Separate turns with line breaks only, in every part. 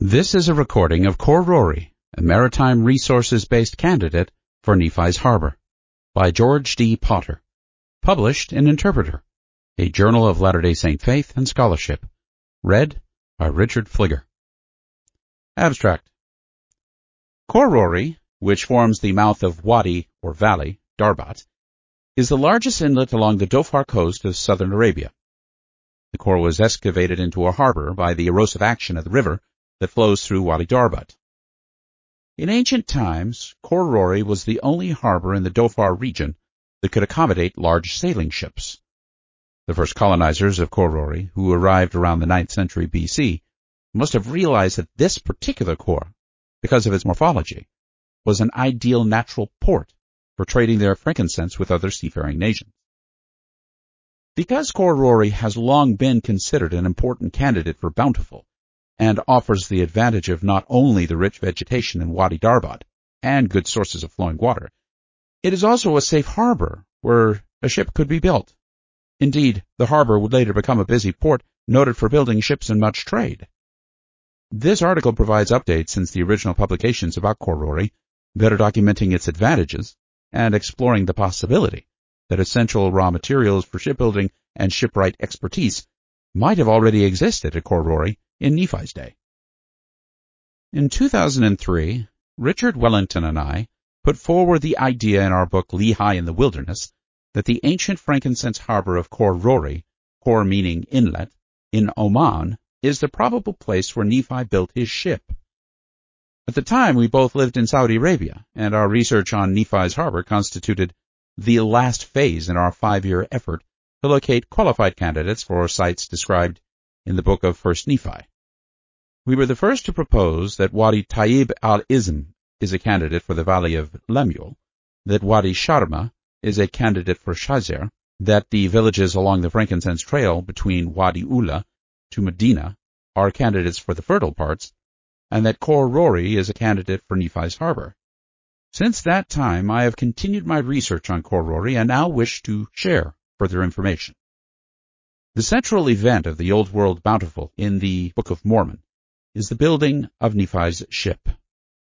This is a recording of Khor Rori, a maritime resources-based candidate for Nephi's Harbor, by George D. Potter, published in Interpreter, a journal of Latter-day Saint faith and scholarship, read by Richard Fligger. Abstract. Khor Rori, which forms the mouth of Wadi or Valley, Darbat, is the largest inlet along the Dhofar coast of southern Arabia. The Khor was excavated into a harbor by the erosive action of the river that flows through Wadi Darbat. In ancient times, Khor Rori was the only harbor in the Dhofar region that could accommodate large sailing ships. The first colonizers of Khor Rori, who arrived around the 9th century BC, must have realized that this particular Khor, because of its morphology, was an ideal natural port for trading their frankincense with other seafaring nations. Because Khor Rori has long been considered an important candidate for Bountiful, and offers the advantage of not only the rich vegetation in Wadi Darbat and good sources of flowing water, it is also a safe harbor where a ship could be built. Indeed, the harbor would later become a busy port noted for building ships and much trade. This article provides updates since the original publications about Khor Rori, better documenting its advantages and exploring the possibility that essential raw materials for shipbuilding and shipwright expertise might have already existed at Khor Rori in Nephi's day. In 2003, Richard Wellington and I put forward the idea in our book Lehi in the Wilderness that the ancient frankincense harbor of Khor Rori, Khor meaning inlet, in Oman is the probable place where Nephi built his ship. At the time, we both lived in Saudi Arabia, and our research on Nephi's harbor constituted the last phase in our five-year effort to locate qualified candidates for sites described in the book of First Nephi. We were the first to propose that Wadi Taib al-Izm is a candidate for the valley of Lemuel, that Wadi Sharma is a candidate for Shazer, that the villages along the frankincense trail between Wadi Ula to Medina are candidates for the fertile parts, and that Khor Rori is a candidate for Nephi's harbor. Since that time, I have continued my research on Khor Rori and now wish to share further information. The central event of the Old World Bountiful in the Book of Mormon is the building of Nephi's ship.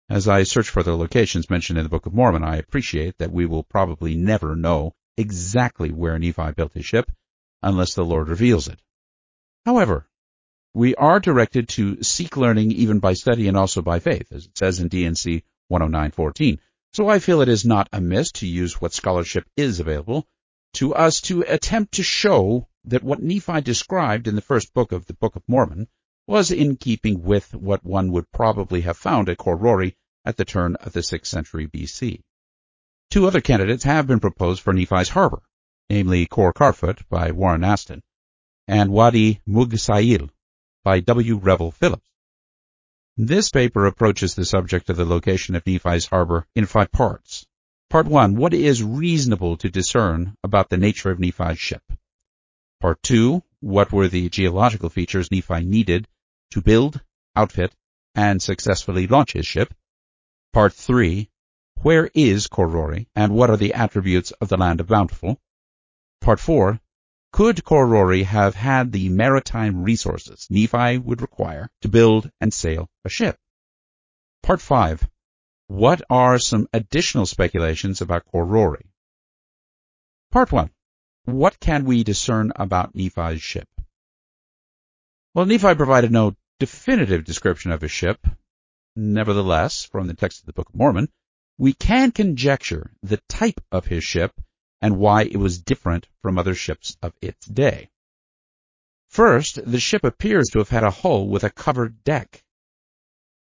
As I search for the locations mentioned in the Book of Mormon, I appreciate that we will probably never know exactly where Nephi built his ship unless the Lord reveals it. However, we are directed to seek learning even by study and also by faith, as it says in D&C 109.14. So I feel it is not amiss to use what scholarship is available to us to attempt to show that what Nephi described in the first book of the Book of Mormon was in keeping with what one would probably have found at Khor Rori at the turn of the 6th century BC. Two other candidates have been proposed for Nephi's harbor, namely Khor Kharfot by Warren Aston and Wadi Mugsail by W. Revell Phillips. This paper approaches the subject of the location of Nephi's harbor in five parts. Part 1. What is reasonable to discern about the nature of Nephi's ship? Part 2. What were the geological features Nephi needed to build, outfit, and successfully launch his ship? Part 3. Where is Khor Rori, and what are the attributes of the land of Bountiful? Part 4. Could Khor Rori have had the maritime resources Nephi would require to build and sail a ship? Part 5. What are some additional speculations about Khor Rori? Part 1. What can we discern about Nephi's ship? Well, Nephi provided no definitive description of his ship. Nevertheless, from the text of the Book of Mormon, we can conjecture the type of his ship and why it was different from other ships of its day. First, the ship appears to have had a hull with a covered deck.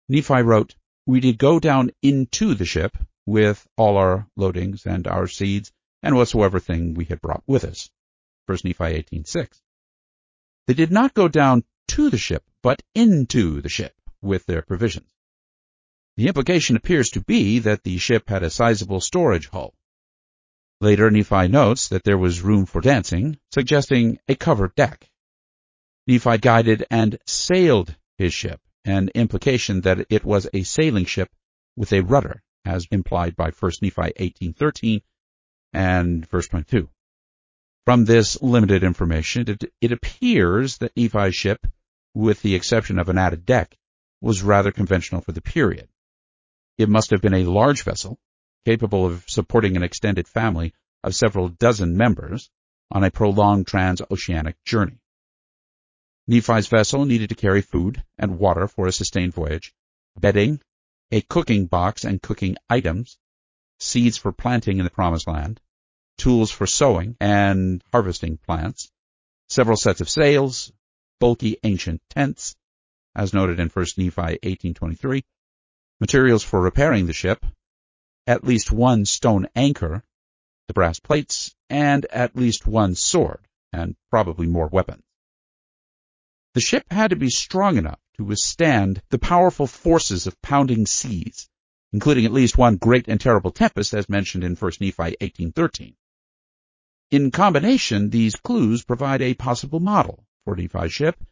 Nephi wrote, We did go down into the ship with all our loadings and our seeds and whatsoever thing we had brought with us. 1 Nephi 18.6. They did not go down to the ship, but into the ship with their provisions. The implication appears to be that the ship had a sizable storage hull. Later, Nephi notes that there was room for dancing, suggesting a covered deck. Nephi guided and sailed his ship, an implication that it was a sailing ship with a rudder, as implied by 1 Nephi 18.13 and verse 22. From this limited information, it, it appears that Nephi's ship, with the exception of an added deck, was rather conventional for the period. It must have been a large vessel, capable of supporting an extended family of several dozen members on a prolonged transoceanic journey. Nephi's vessel needed to carry food and water for a sustained voyage, bedding, a cooking box and cooking items, seeds for planting in the Promised Land, tools for sowing and harvesting plants, several sets of sails, bulky ancient tents, as noted in 1 Nephi 18.23, materials for repairing the ship, at least one stone anchor, the brass plates, and at least one sword, and probably more weapons. The ship had to be strong enough to withstand the powerful forces of pounding seas, including at least one great and terrible tempest as mentioned in 1 Nephi 18.13. In combination, these clues provide a possible model for Nephi's ship,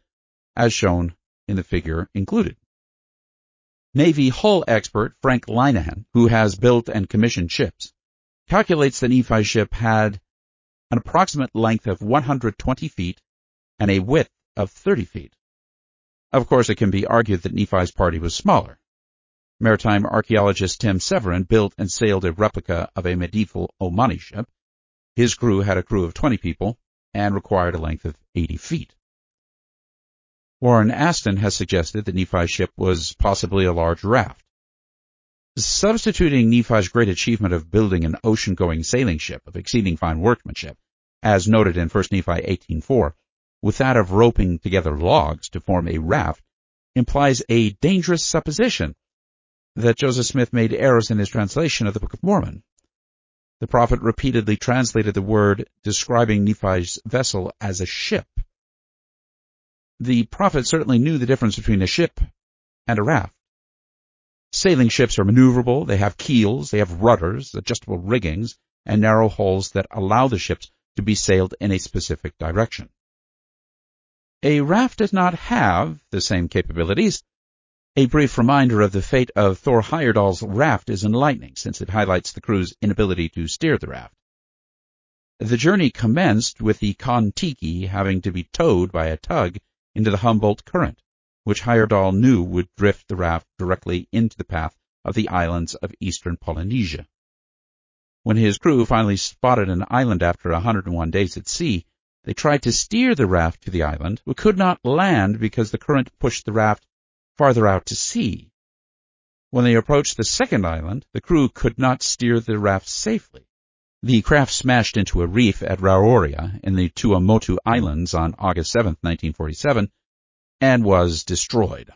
as shown in the figure included. Navy hull expert Frank Linehan, who has built and commissioned ships, calculates that Nephi's ship had an approximate length of 120 feet and a width of 30 feet. Of course, it can be argued that Nephi's party was smaller. Maritime archaeologist Tim Severin built and sailed a replica of a medieval Omani ship. His crew had a crew of 20 people and required a length of 80 feet. Warren Aston has suggested that Nephi's ship was possibly a large raft. Substituting Nephi's great achievement of building an ocean-going sailing ship of exceeding fine workmanship, as noted in 1 Nephi 18.4, with that of roping together logs to form a raft, implies a dangerous supposition that Joseph Smith made errors in his translation of the Book of Mormon. The prophet repeatedly translated the word describing Nephi's vessel as a ship the prophet certainly knew the difference between a ship and a raft. Sailing ships are maneuverable, they have keels, they have rudders, adjustable riggings, and narrow hulls that allow the ships to be sailed in a specific direction. A raft does not have the same capabilities. A brief reminder of the fate of Thor Heyerdahl's raft is enlightening since it highlights the crew's inability to steer the raft. The journey commenced with the Kon-Tiki having to be towed by a tug into the Humboldt Current, which Heyerdahl knew would drift the raft directly into the path of the islands of eastern Polynesia. When his crew finally spotted an island after 101 days at sea, they tried to steer the raft to the island, but could not land because the current pushed the raft farther out to sea. When they approached the second island, the crew could not steer the raft safely. The craft smashed into a reef at Raroia in the Tuamotu Islands on August 7, 1947, and was destroyed.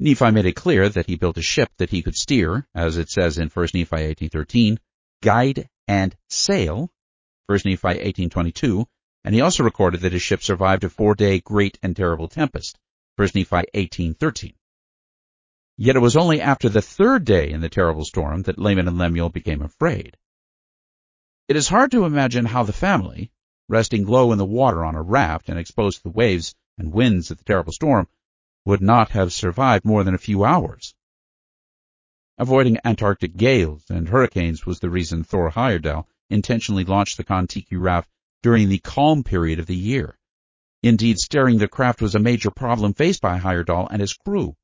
Nephi made it clear that he built a ship that he could steer, as it says in 1 Nephi 18.13, guide and sail, 1 Nephi 18.22, and he also recorded that his ship survived a four-day great and terrible tempest, 1 Nephi 18.13. Yet it was only after the third day in the terrible storm that Laman and Lemuel became afraid. It is hard to imagine how the family, resting low in the water on a raft and exposed to the waves and winds of the terrible storm, would not have survived more than a few hours. Avoiding Antarctic gales and hurricanes was the reason Thor Heyerdahl intentionally launched the Kon-Tiki raft during the calm period of the year. Indeed, steering the craft was a major problem faced by Heyerdahl and his crew.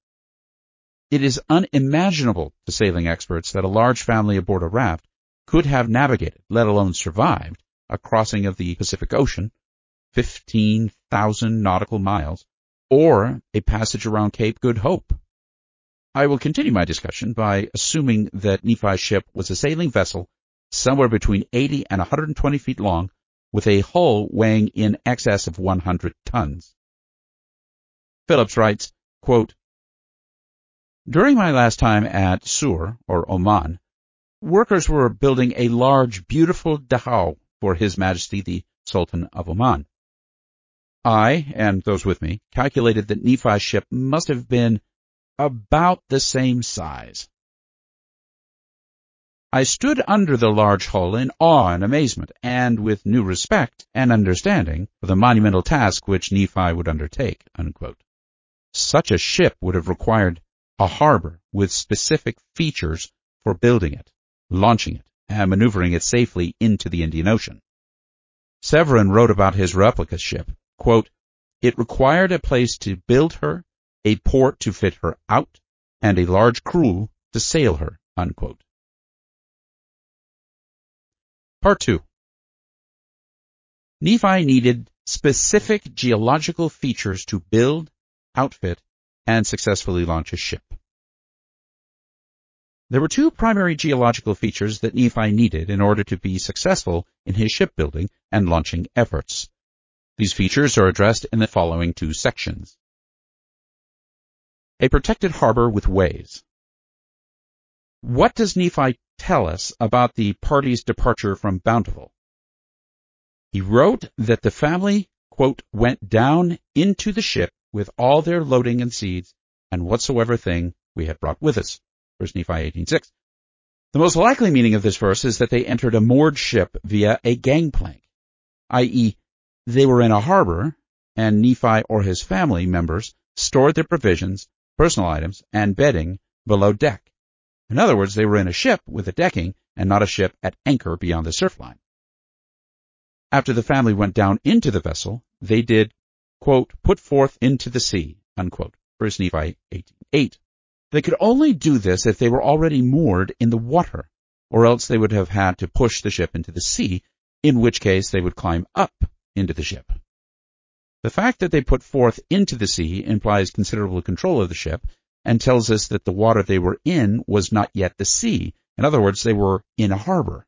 It is unimaginable to sailing experts that a large family aboard a raft could have navigated, let alone survived, a crossing of the Pacific Ocean, 15,000 nautical miles, or a passage around Cape Good Hope. I will continue my discussion by assuming that Nephi's ship was a sailing vessel somewhere between 80 and 120 feet long with a hull weighing in excess of 100 tons. Phillips writes, quote, During my last time at Sur, or Oman, workers were building a large, beautiful dhow for His Majesty the Sultan of Oman. I, and those with me, calculated that Nephi's ship must have been about the same size. I stood under the large hull in awe and amazement, and with new respect and understanding for the monumental task which Nephi would undertake. Unquote. Such a ship would have required a harbor with specific features for building it launching it, and maneuvering it safely into the Indian Ocean. Severin wrote about his replica ship, quote, It required a place to build her a port to fit her out, and a large crew to sail her. Unquote. Part 2 Nephi needed specific geological features to build, outfit, and successfully launch a ship. There were two primary geological features that Nephi needed in order to be successful in his shipbuilding and launching efforts. These features are addressed in the following two sections. A protected harbor with ways. What does Nephi tell us about the party's departure from Bountiful? He wrote that the family, quote, went down into the ship with all their loading and seeds and whatsoever thing we had brought with us. 1 Nephi 18.6. The most likely meaning of this verse is that they entered a moored ship via a gangplank, i.e., they were in a harbor and Nephi or his family members stored their provisions, personal items, and bedding below deck. In other words, they were in a ship with a decking and not a ship at anchor beyond the surf line. After the family went down into the vessel, they did, quote, put forth into the sea, unquote. 1 Nephi 18.8. They could only do this if they were already moored in the water, or else they would have had to push the ship into the sea, in which case they would climb up into the ship. The fact that they put forth into the sea implies considerable control of the ship and tells us that the water they were in was not yet the sea. In other words, they were in a harbor.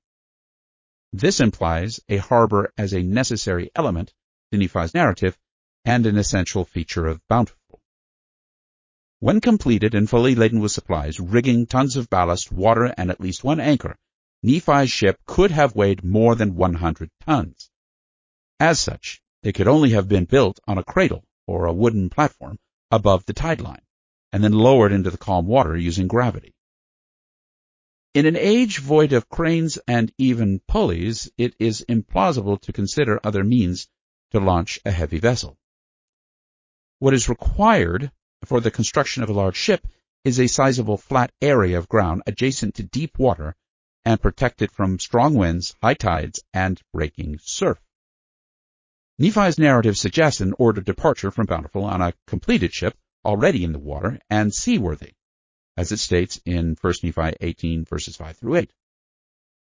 This implies a harbor as a necessary element to Nephi's narrative and an essential feature of Bountiful. When completed and fully laden with supplies, rigging, tons of ballast, water, and at least one anchor, Nephi's ship could have weighed more than 100 tons. As such, it could only have been built on a cradle or a wooden platform above the tide line, and then lowered into the calm water using gravity. In an age void of cranes and even pulleys, it is implausible to consider other means to launch a heavy vessel. What is required for the construction of a large ship is a sizable flat area of ground adjacent to deep water and protected from strong winds, high tides, and breaking surf. Nephi's narrative suggests an ordered departure from Bountiful on a completed ship already in the water and seaworthy, as it states in 1 Nephi 18 verses 5 through 8.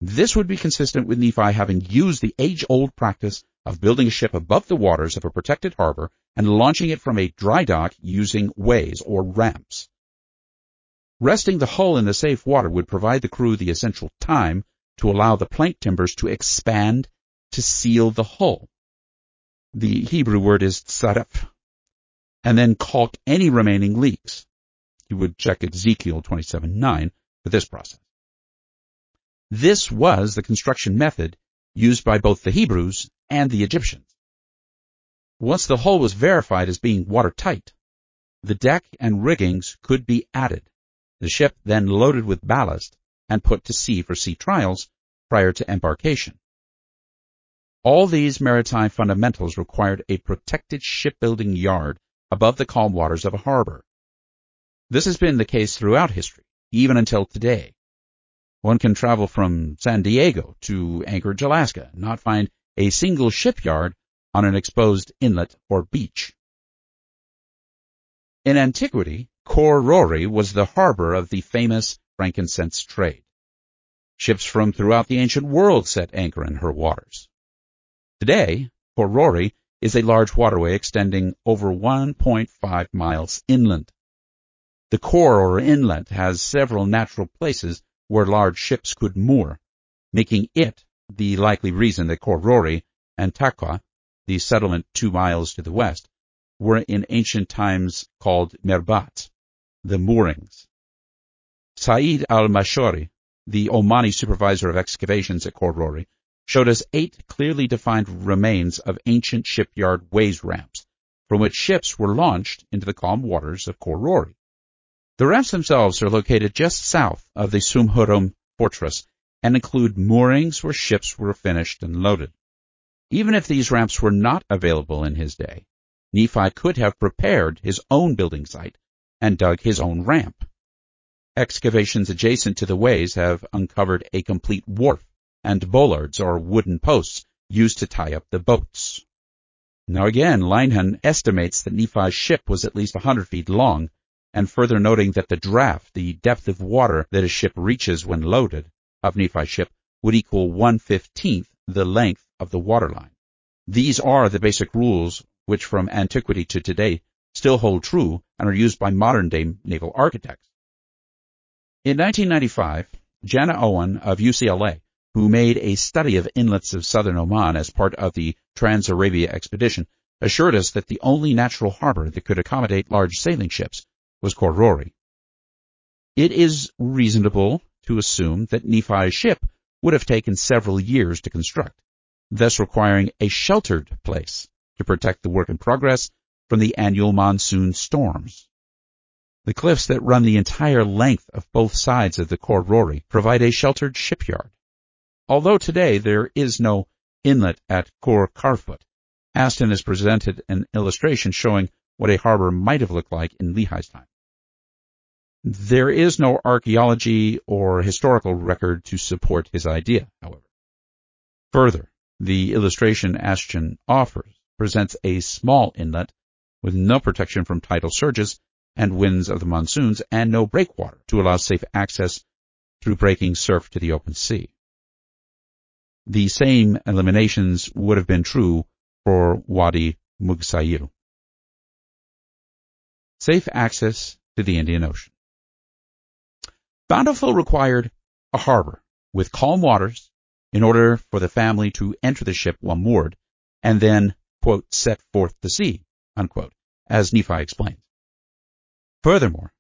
This would be consistent with Nephi having used the age-old practice of building a ship above the waters of a protected harbor and launching it from a dry dock using ways or ramps. Resting the hull in the safe water would provide the crew the essential time to allow the plank timbers to expand to seal the hull. The Hebrew word is tzaref, and then caulk any remaining leaks. You would check Ezekiel 27.9 for this process. This was the construction method used by both the Hebrews and the Egyptians. Once the hull was verified as being watertight, the deck and riggings could be added, the ship then loaded with ballast and put to sea for sea trials prior to embarkation. All these maritime fundamentals required a protected shipbuilding yard above the calm waters of a harbor. This has been the case throughout history, even until today. One can travel from San Diego to Anchorage, Alaska, and not find a single shipyard on an exposed inlet or beach. In antiquity, Khor Rori was the harbor of the famous frankincense trade. Ships from throughout the ancient world set anchor in her waters. Today, Khor Rori is a large waterway extending over 1.5 miles inland. The Khor or inlet has several natural places where large ships could moor, making it the likely reason that Khor Rori and Takwa, the settlement two miles to the west, were in ancient times called Merbat, the moorings. Said al-Mashori, the Omani supervisor of excavations at Khor Rori, showed us eight clearly defined remains of ancient shipyard ways ramps, from which ships were launched into the calm waters of Khor Rori. The ramps themselves are located just south of the Sumhuram fortress and include moorings where ships were finished and loaded. Even if these ramps were not available in his day, Nephi could have prepared his own building site and dug his own ramp. Excavations adjacent to the ways have uncovered a complete wharf and bollards or wooden posts used to tie up the boats. Now again, Linehan estimates that Nephi's ship was at least 100 feet long, and further noting that the draft, the depth of water that a ship reaches when loaded, of Nephi's ship would equal one-fifteenth the length of the waterline. These are the basic rules which from antiquity to today still hold true and are used by modern-day naval architects. In 1995, Jana Owen of UCLA, who made a study of inlets of southern Oman as part of the Trans-Arabia expedition, assured us that the only natural harbor that could accommodate large sailing ships was Khor Rori. It is reasonable to assume that Nephi's ship would have taken several years to construct, thus requiring a sheltered place to protect the work in progress from the annual monsoon storms. The cliffs that run the entire length of both sides of the Khor Rori provide a sheltered shipyard. Although today there is no inlet at Khor Kharfot, Aston has presented an illustration showing what a harbor might have looked like in Lehi's time. There is no archaeology or historical record to support his idea, however. Further, the illustration Aston offers presents a small inlet with no protection from tidal surges and winds of the monsoons and no breakwater to allow safe access through breaking surf to the open sea. The same eliminations would have been true for Wadi Mugsail. Safe access to the Indian Ocean. Bountiful required a harbor with calm waters in order for the family to enter the ship while moored and then, quote, set forth to sea, unquote, as Nephi explains. Furthermore,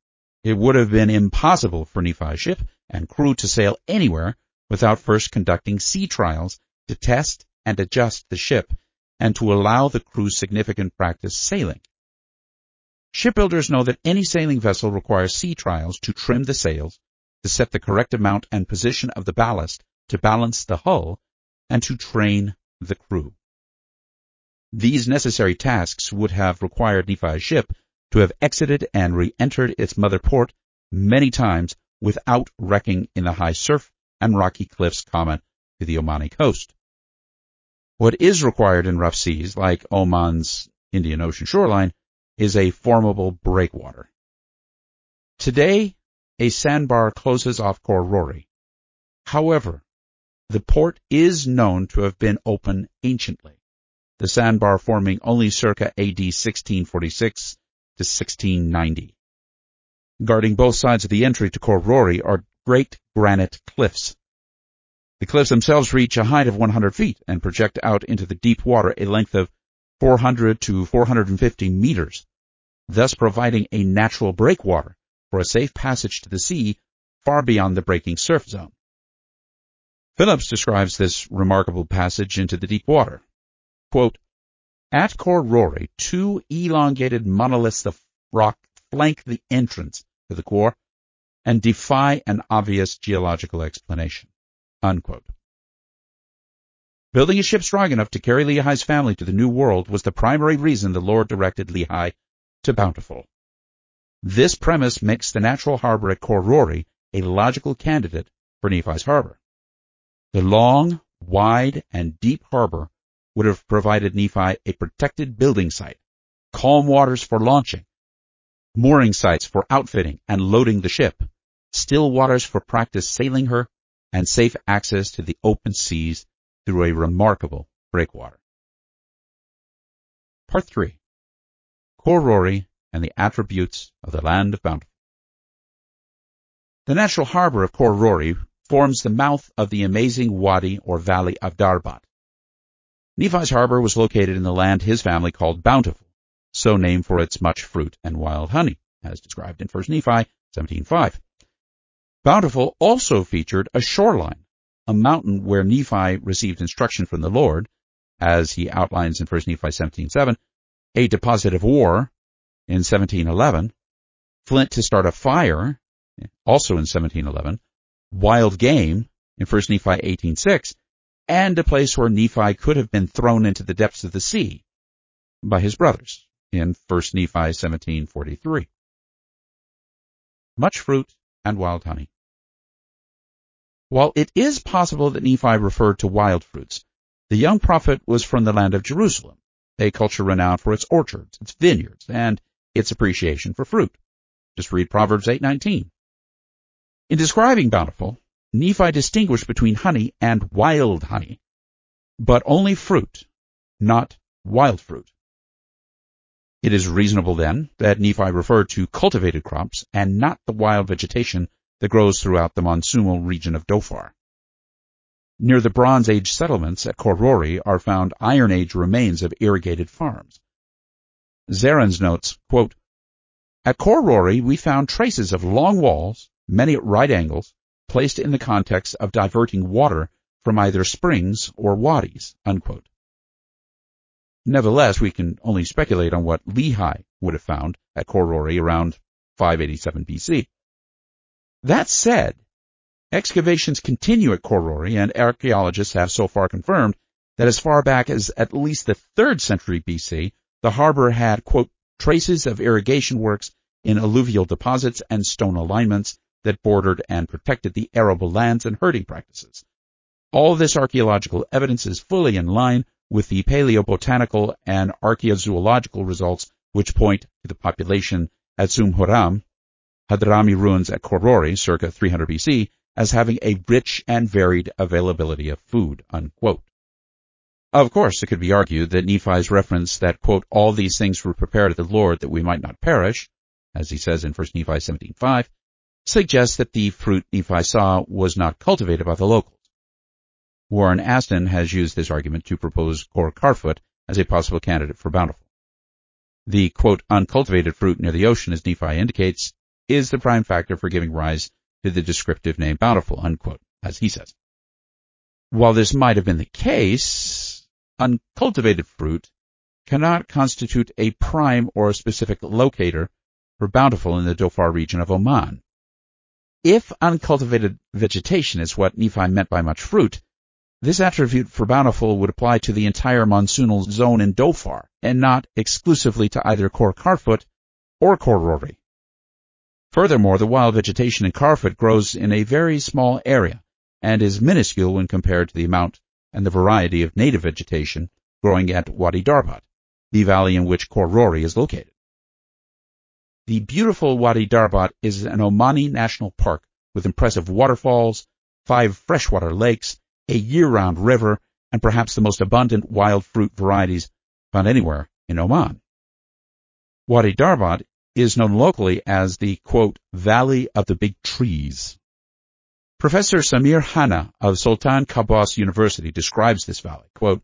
it would have been impossible for Nephi's ship and crew to sail anywhere without first conducting sea trials to test and adjust the ship and to allow the crew significant practice sailing. Shipbuilders know that any sailing vessel requires sea trials to trim the sails to set the correct amount and position of the ballast to balance the hull and to train the crew. These necessary tasks would have required Nephi's ship to have exited and re-entered its mother port many times without wrecking in the high surf and rocky cliffs common to the Omani coast. What is required in rough seas, like Oman's Indian Ocean shoreline, is a formable breakwater. Today, a sandbar closes off Khor Rori. However, the port is known to have been open anciently, the sandbar forming only circa AD 1646 to 1690. Guarding both sides of the entry to Khor Rori are great granite cliffs. The cliffs themselves reach a height of 100 feet and project out into the deep water a length of 400 to 450 meters, thus providing a natural breakwater for a safe passage to the sea far beyond the breaking surf zone. Phillips describes this remarkable passage into the deep water. Quote, At Khor Rori, two elongated monoliths of rock flank the entrance to the Khor and defy an obvious geological explanation. Unquote. Building a ship strong enough to carry Lehi's family to the New World was the primary reason the Lord directed Lehi to Bountiful. This premise makes the natural harbor at Khor Rori a logical candidate for Nephi's harbor. The long, wide, and deep harbor would have provided Nephi a protected building site, calm waters for launching, mooring sites for outfitting and loading the ship, still waters for practice sailing her, and safe access to the open seas through a remarkable breakwater. Part 3 Khor and the attributes of the land of Bountiful. The natural harbor of Khor forms the mouth of the amazing wadi or valley of Darbat. Nephi's harbor was located in the land his family called Bountiful, so named for its much fruit and wild honey, as described in 1 Nephi 17.5. Bountiful also featured a shoreline, a mountain where Nephi received instruction from the Lord, as he outlines in 1 Nephi 17.7, a deposit of ore in 1711, flint to start a fire, also in 1711, wild game in 1 Nephi 18.6, and a place where Nephi could have been thrown into the depths of the sea by his brothers in 1 Nephi 17.43. Much fruit and wild honey. While it is possible that Nephi referred to wild fruits, the young prophet was from the land of Jerusalem, a culture renowned for its orchards, its vineyards, and its appreciation for fruit. Just read Proverbs 8:19. In describing Bountiful, Nephi distinguished between honey and wild honey, but only fruit, not wild fruit. It is reasonable then that Nephi referred to cultivated crops and not the wild vegetation that grows throughout the monsoonal region of Dhofar. Near the Bronze Age settlements at Khor Rori are found Iron Age remains of irrigated farms. Zarins notes, quote, At Khor Rori we found traces of long walls, many at right angles, placed in the context of diverting water from either springs or wadis. Unquote. Nevertheless, we can only speculate on what Lehi would have found at Khor Rori around 587 BC. That said, excavations continue at Khor Rori and archaeologists have so far confirmed that as far back as at least the 3rd century BC, the harbor had, quote, traces of irrigation works in alluvial deposits and stone alignments that bordered and protected the arable lands and herding practices. All this archaeological evidence is fully in line with the paleobotanical and archaeozoological results which point to the population at Sumhuram, Hadrami ruins at Khor Rori, circa 300 BC, as having a rich and varied availability of food. Unquote. Of course, it could be argued that Nephi's reference that, quote, all these things were prepared of the Lord that we might not perish, as he says in 1 Nephi 17.5, suggests that the fruit Nephi saw was not cultivated by the locals. Warren Aston has used this argument to propose Khor Kharfot as a possible candidate for bountiful. The, quote, uncultivated fruit near the ocean, as Nephi indicates, is the prime factor for giving rise to the descriptive name bountiful, unquote, as he says. While this might have been the case, uncultivated fruit cannot constitute a prime or a specific locator for bountiful in the Dhofar region of Oman. If uncultivated vegetation is what Nephi meant by much fruit, this attribute for bountiful would apply to the entire monsoonal zone in Dhofar, and not exclusively to either Khor Kharfot or Khor Rori. Furthermore, the wild vegetation in Kharfot grows in a very small area and is minuscule when compared to the amount and the variety of native vegetation growing at Wadi Darbat, the valley in which Khor Rori is located. The beautiful Wadi Darbat is an Omani national park with impressive waterfalls, five freshwater lakes, a year-round river, and perhaps the most abundant wild fruit varieties found anywhere in Oman. Wadi Darbat is known locally as the, quote, Valley of the Big Trees. Professor Samir Hanna of Sultan Qaboos University describes this valley, quote,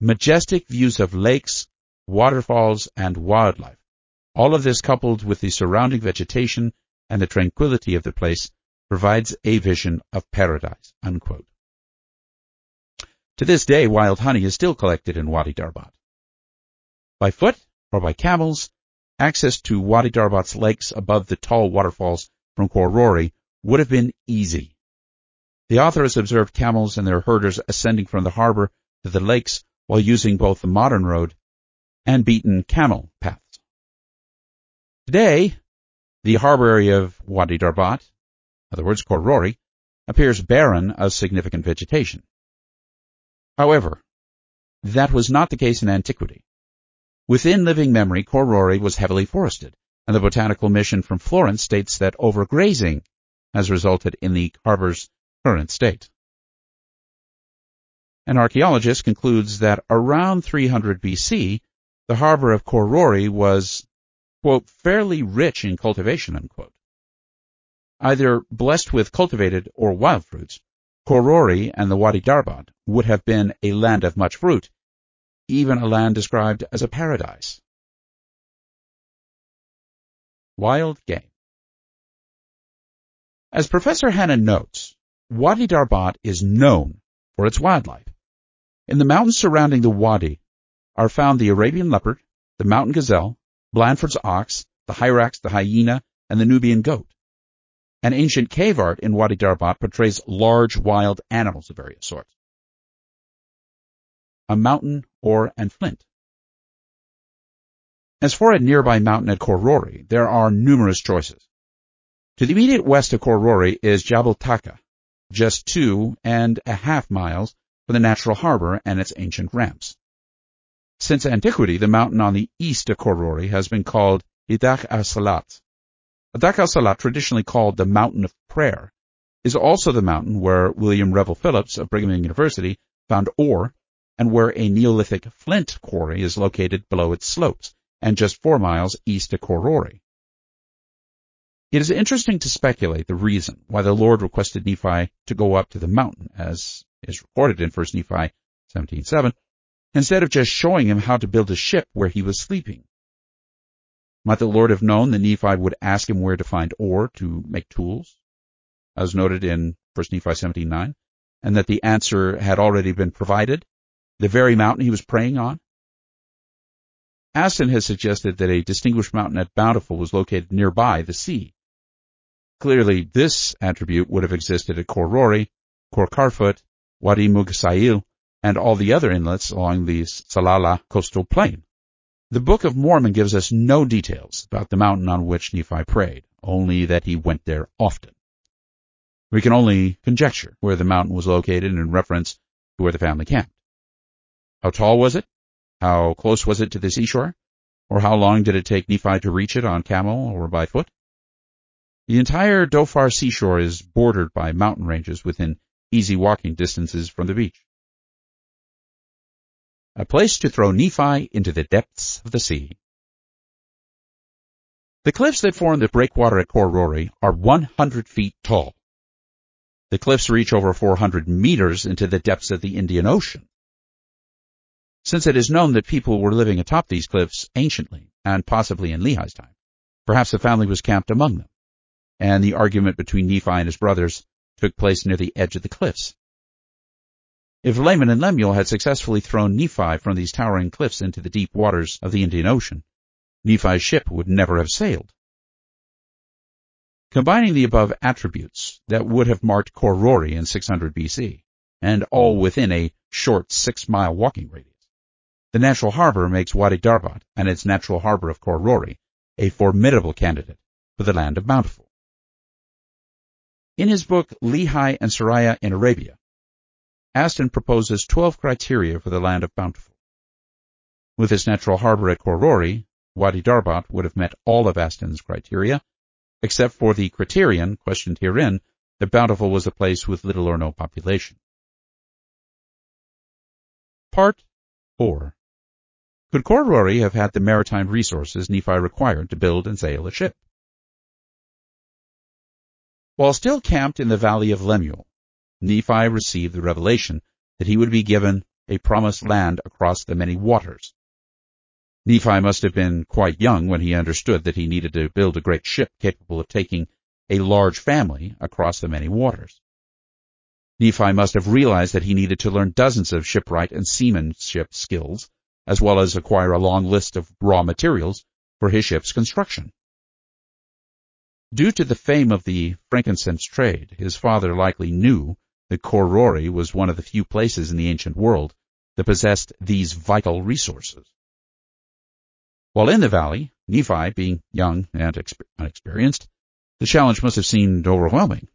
majestic views of lakes, waterfalls, and wildlife. All of this coupled with the surrounding vegetation and the tranquility of the place provides a vision of paradise, unquote. To this day, wild honey is still collected in Wadi Darbat. By foot or by camels, access to Wadi Darbat's lakes above the tall waterfalls from Khor Rori would have been easy. The author has observed camels and their herders ascending from the harbor to the lakes while using both the modern road and beaten camel paths. Today, the harbor area of Wadi Darbat, in other words, Khor Rori, appears barren of significant vegetation. However, that was not the case in antiquity. Within living memory, Khor Rori was heavily forested, and the botanical mission from Florence states that overgrazing has resulted in the harbor's current state. An archaeologist concludes that around 300 BC, the harbor of Khor was, quote, fairly rich in cultivation, unquote. Either blessed with cultivated or wild fruits, Khor Rori and the Wadi Darbat would have been a land of much fruit, even a land described as a paradise. Wild game. As Professor Hanna notes, Wadi Darbat is known for its wildlife. In the mountains surrounding the wadi are found the Arabian leopard, the mountain gazelle, Blanford's fox, the hyrax, the hyena, and the Nubian goat. An ancient cave art in Wadi Darbat portrays large wild animals of various sorts. A mountain, ore, and flint. As for a nearby mountain at Khor Rori, there are numerous choices. To the immediate west of Khor Rori is Jabal Taka, just two and a half miles from the natural harbor and its ancient ramps. Since antiquity, the mountain on the east of Khor Rori has been called Idach al-Salat. Idach al-Salat, traditionally called the Mountain of Prayer, is also the mountain where William Revell Phillips of Brigham Young University found ore and where a Neolithic flint quarry is located below its slopes and just four miles east of Khor Rori. It is interesting to speculate the reason why the Lord requested Nephi to go up to the mountain, as is recorded in 1 Nephi 17.7, instead of just showing him how to build a ship where he was sleeping. Might the Lord have known that Nephi would ask him where to find ore to make tools, as noted in 1 Nephi 17.9, and that the answer had already been provided, the very mountain he was praying on? Aston has suggested that a distinguished mountain at Bountiful was located nearby the sea. Clearly, this attribute would have existed at Khor Rori, Khor Wadi Mugsail, and all the other inlets along the Salalah coastal plain. The Book of Mormon gives us no details about the mountain on which Nephi prayed, only that he went there often. We can only conjecture where the mountain was located in reference to where the family camped. How tall was it? How close was it to the seashore? Or how long did it take Nephi to reach it on camel or by foot? The entire Dhofar seashore is bordered by mountain ranges within easy walking distances from the beach. A place to throw Nephi into the depths of the sea. The cliffs that form the breakwater at Khor Rori are 100 feet tall. The cliffs reach over 400 meters into the depths of the Indian Ocean. Since it is known that people were living atop these cliffs anciently, and possibly in Lehi's time, perhaps the family was camped among them, and the argument between Nephi and his brothers took place near the edge of the cliffs. If Laman and Lemuel had successfully thrown Nephi from these towering cliffs into the deep waters of the Indian Ocean, Nephi's ship would never have sailed. Combining the above attributes that would have marked Khor Rori in 600 BC, and all within a short six-mile walking radius, the natural harbor makes Wadi Darbat and its natural harbor of Khor Rori a formidable candidate for the land of Bountiful. In his book Lehi and Sariah in Arabia, Aston proposes 12 criteria for the land of Bountiful. With its natural harbor at Khor Rori, Wadi Darbat would have met all of Aston's criteria, except for the criterion questioned herein that Bountiful was a place with little or no population. Part 4 could Khor Rori have had the maritime resources Nephi required to build and sail a ship? While still camped in the valley of Lemuel, Nephi received the revelation that he would be given a promised land across the many waters. Nephi must have been quite young when he understood that he needed to build a great ship capable of taking a large family across the many waters. Nephi must have realized that he needed to learn dozens of shipwright and seamanship skills as well as acquire a long list of raw materials for his ship's construction. Due to the fame of the frankincense trade, his father likely knew that Khor Rori was one of the few places in the ancient world that possessed these vital resources. While in the valley, Nephi, being young and unexperienced, the challenge must have seemed overwhelming.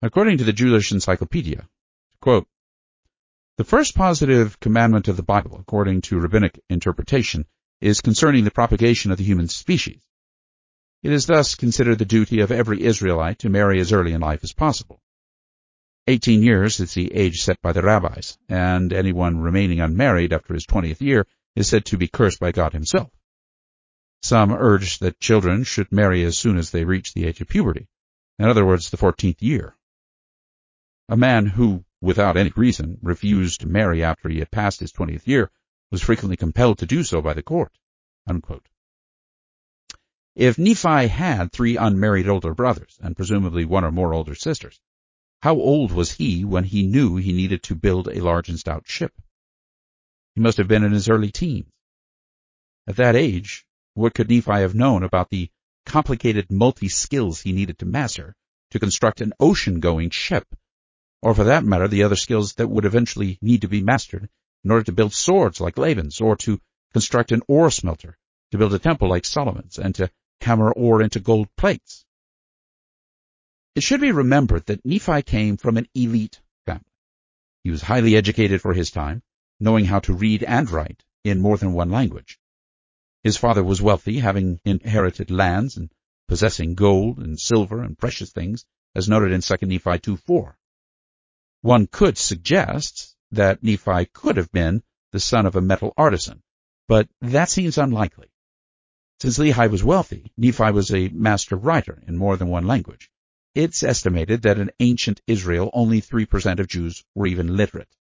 According to the Jewish Encyclopedia, quote, the first positive commandment of the Bible, according to rabbinic interpretation, is concerning the propagation of the human species. It is thus considered the duty of every Israelite to marry as early in life as possible. Eighteen years is the age set by the rabbis, and anyone remaining unmarried after his twentieth year is said to be cursed by God himself. Some urge that children should marry as soon as they reach the age of puberty, in other words, the fourteenth year. A man who without any reason, refused to marry after he had passed his 20th year, was frequently compelled to do so by the court. Unquote. If Nephi had three unmarried older brothers, and presumably one or more older sisters, how old was he when he knew he needed to build a large and stout ship? He must have been in his early teens. At that age, what could Nephi have known about the complicated multi-skills he needed to master to construct an ocean-going ship or for that matter, the other skills that would eventually need to be mastered in order to build swords like Laban's, or to construct an ore smelter, to build a temple like Solomon's, and to hammer ore into gold plates. It should be remembered that Nephi came from an elite family. He was highly educated for his time, knowing how to read and write in more than one language. His father was wealthy, having inherited lands and possessing gold and silver and precious things, as noted in 2 Nephi 2.4. One could suggest that Nephi could have been the son of a metal artisan, but that seems unlikely. Since Lehi was wealthy, Nephi was a master writer in more than one language. It's estimated that in ancient Israel only 3% of Jews were even literate.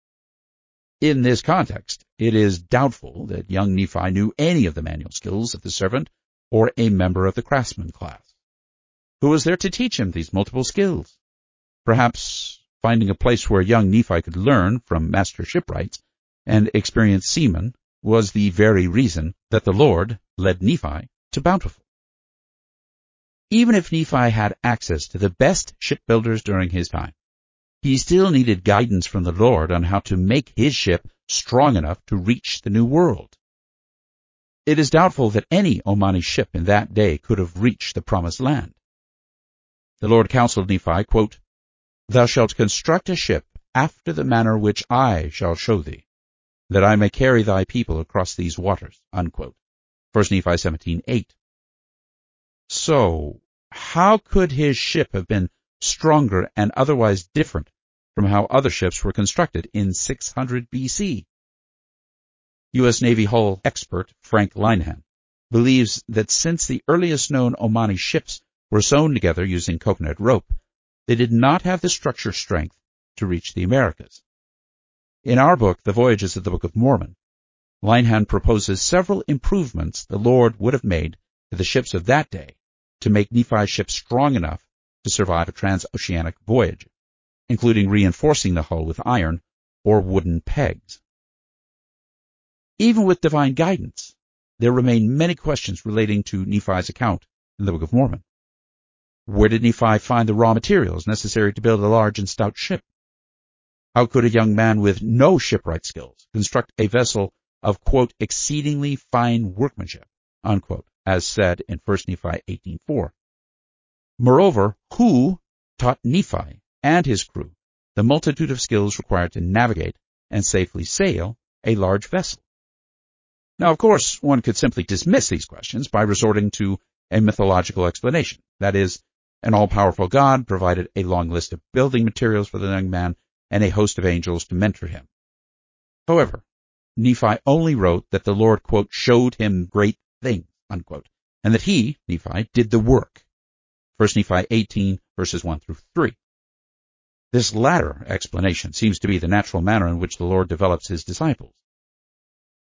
In this context, it is doubtful that young Nephi knew any of the manual skills of the servant or a member of the craftsman class. Who was there to teach him these multiple skills? Perhaps finding a place where young Nephi could learn from master shipwrights and experienced seamen was the very reason that the Lord led Nephi to Bountiful. Even if Nephi had access to the best shipbuilders during his time, he still needed guidance from the Lord on how to make his ship strong enough to reach the New World. It is doubtful that any Omani ship in that day could have reached the Promised Land. The Lord counseled Nephi, quote, Thou shalt construct a ship after the manner which I shall show thee, that I may carry thy people across these waters. Unquote. 1 Nephi 17:8. So, how could his ship have been stronger and otherwise different from how other ships were constructed in 600 BC? U.S. Navy hull expert Frank Linehan believes that since the earliest known Omani ships were sewn together using coconut rope, they did not have the structure strength to reach the Americas. In our book, The Voyages of the Book of Mormon, Linehan proposes several improvements the Lord would have made to the ships of that day to make Nephi's ship strong enough to survive a transoceanic voyage, including reinforcing the hull with iron or wooden pegs. Even with divine guidance, there remain many questions relating to Nephi's account in the Book of Mormon. Where did Nephi find the raw materials necessary to build a large and stout ship? How could a young man with no shipwright skills construct a vessel of, quote, exceedingly fine workmanship, unquote, as said in 1 Nephi 18.4. Moreover, who taught Nephi and his crew the multitude of skills required to navigate and safely sail a large vessel? Now, of course, one could simply dismiss these questions by resorting to a mythological explanation. That is, an all-powerful God provided a long list of building materials for the young man and a host of angels to mentor him. However, Nephi only wrote that the Lord, quote, showed him great things, unquote, and that he, Nephi, did the work. 1 Nephi 18, verses 1 through 3. This latter explanation seems to be the natural manner in which the Lord develops his disciples.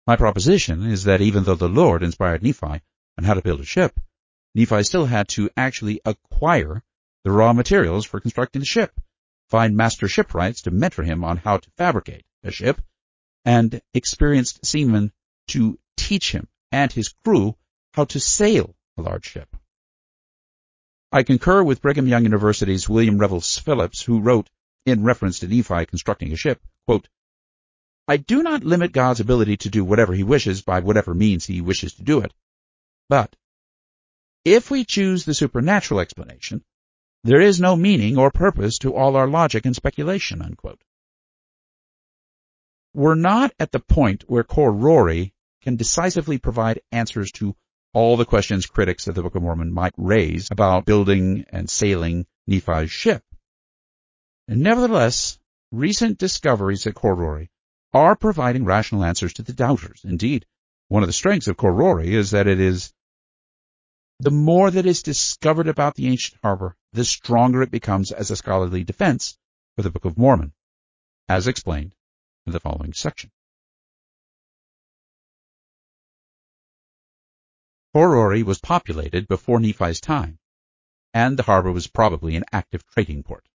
My proposition is that even though the Lord inspired Nephi on how to build a ship, Nephi still had to actually acquire the raw materials for constructing the ship, find master shipwrights to mentor him on how to fabricate a ship, and experienced seamen to teach him and his crew how to sail a large ship. I concur with Brigham Young University's William Revell Phillips, who wrote, in reference to Nephi constructing a ship, quote, I do not limit God's ability to do whatever he wishes by whatever means he wishes to do it. But, if we choose the supernatural explanation, there is no meaning or purpose to all our logic and speculation, unquote. We're not at the point where Khor Rori can decisively provide answers to all the questions critics of the Book of Mormon might raise about building and sailing Nephi's ship. And nevertheless, recent discoveries at Khor Rori are providing rational answers to the doubters. Indeed, one of the strengths of Khor Rori is that it is the more that is discovered about the ancient harbor, the stronger it becomes as a scholarly defense for the Book of Mormon, as explained in the following section. Khor Rori was populated before Nephi's time, and the harbor was probably an active trading port.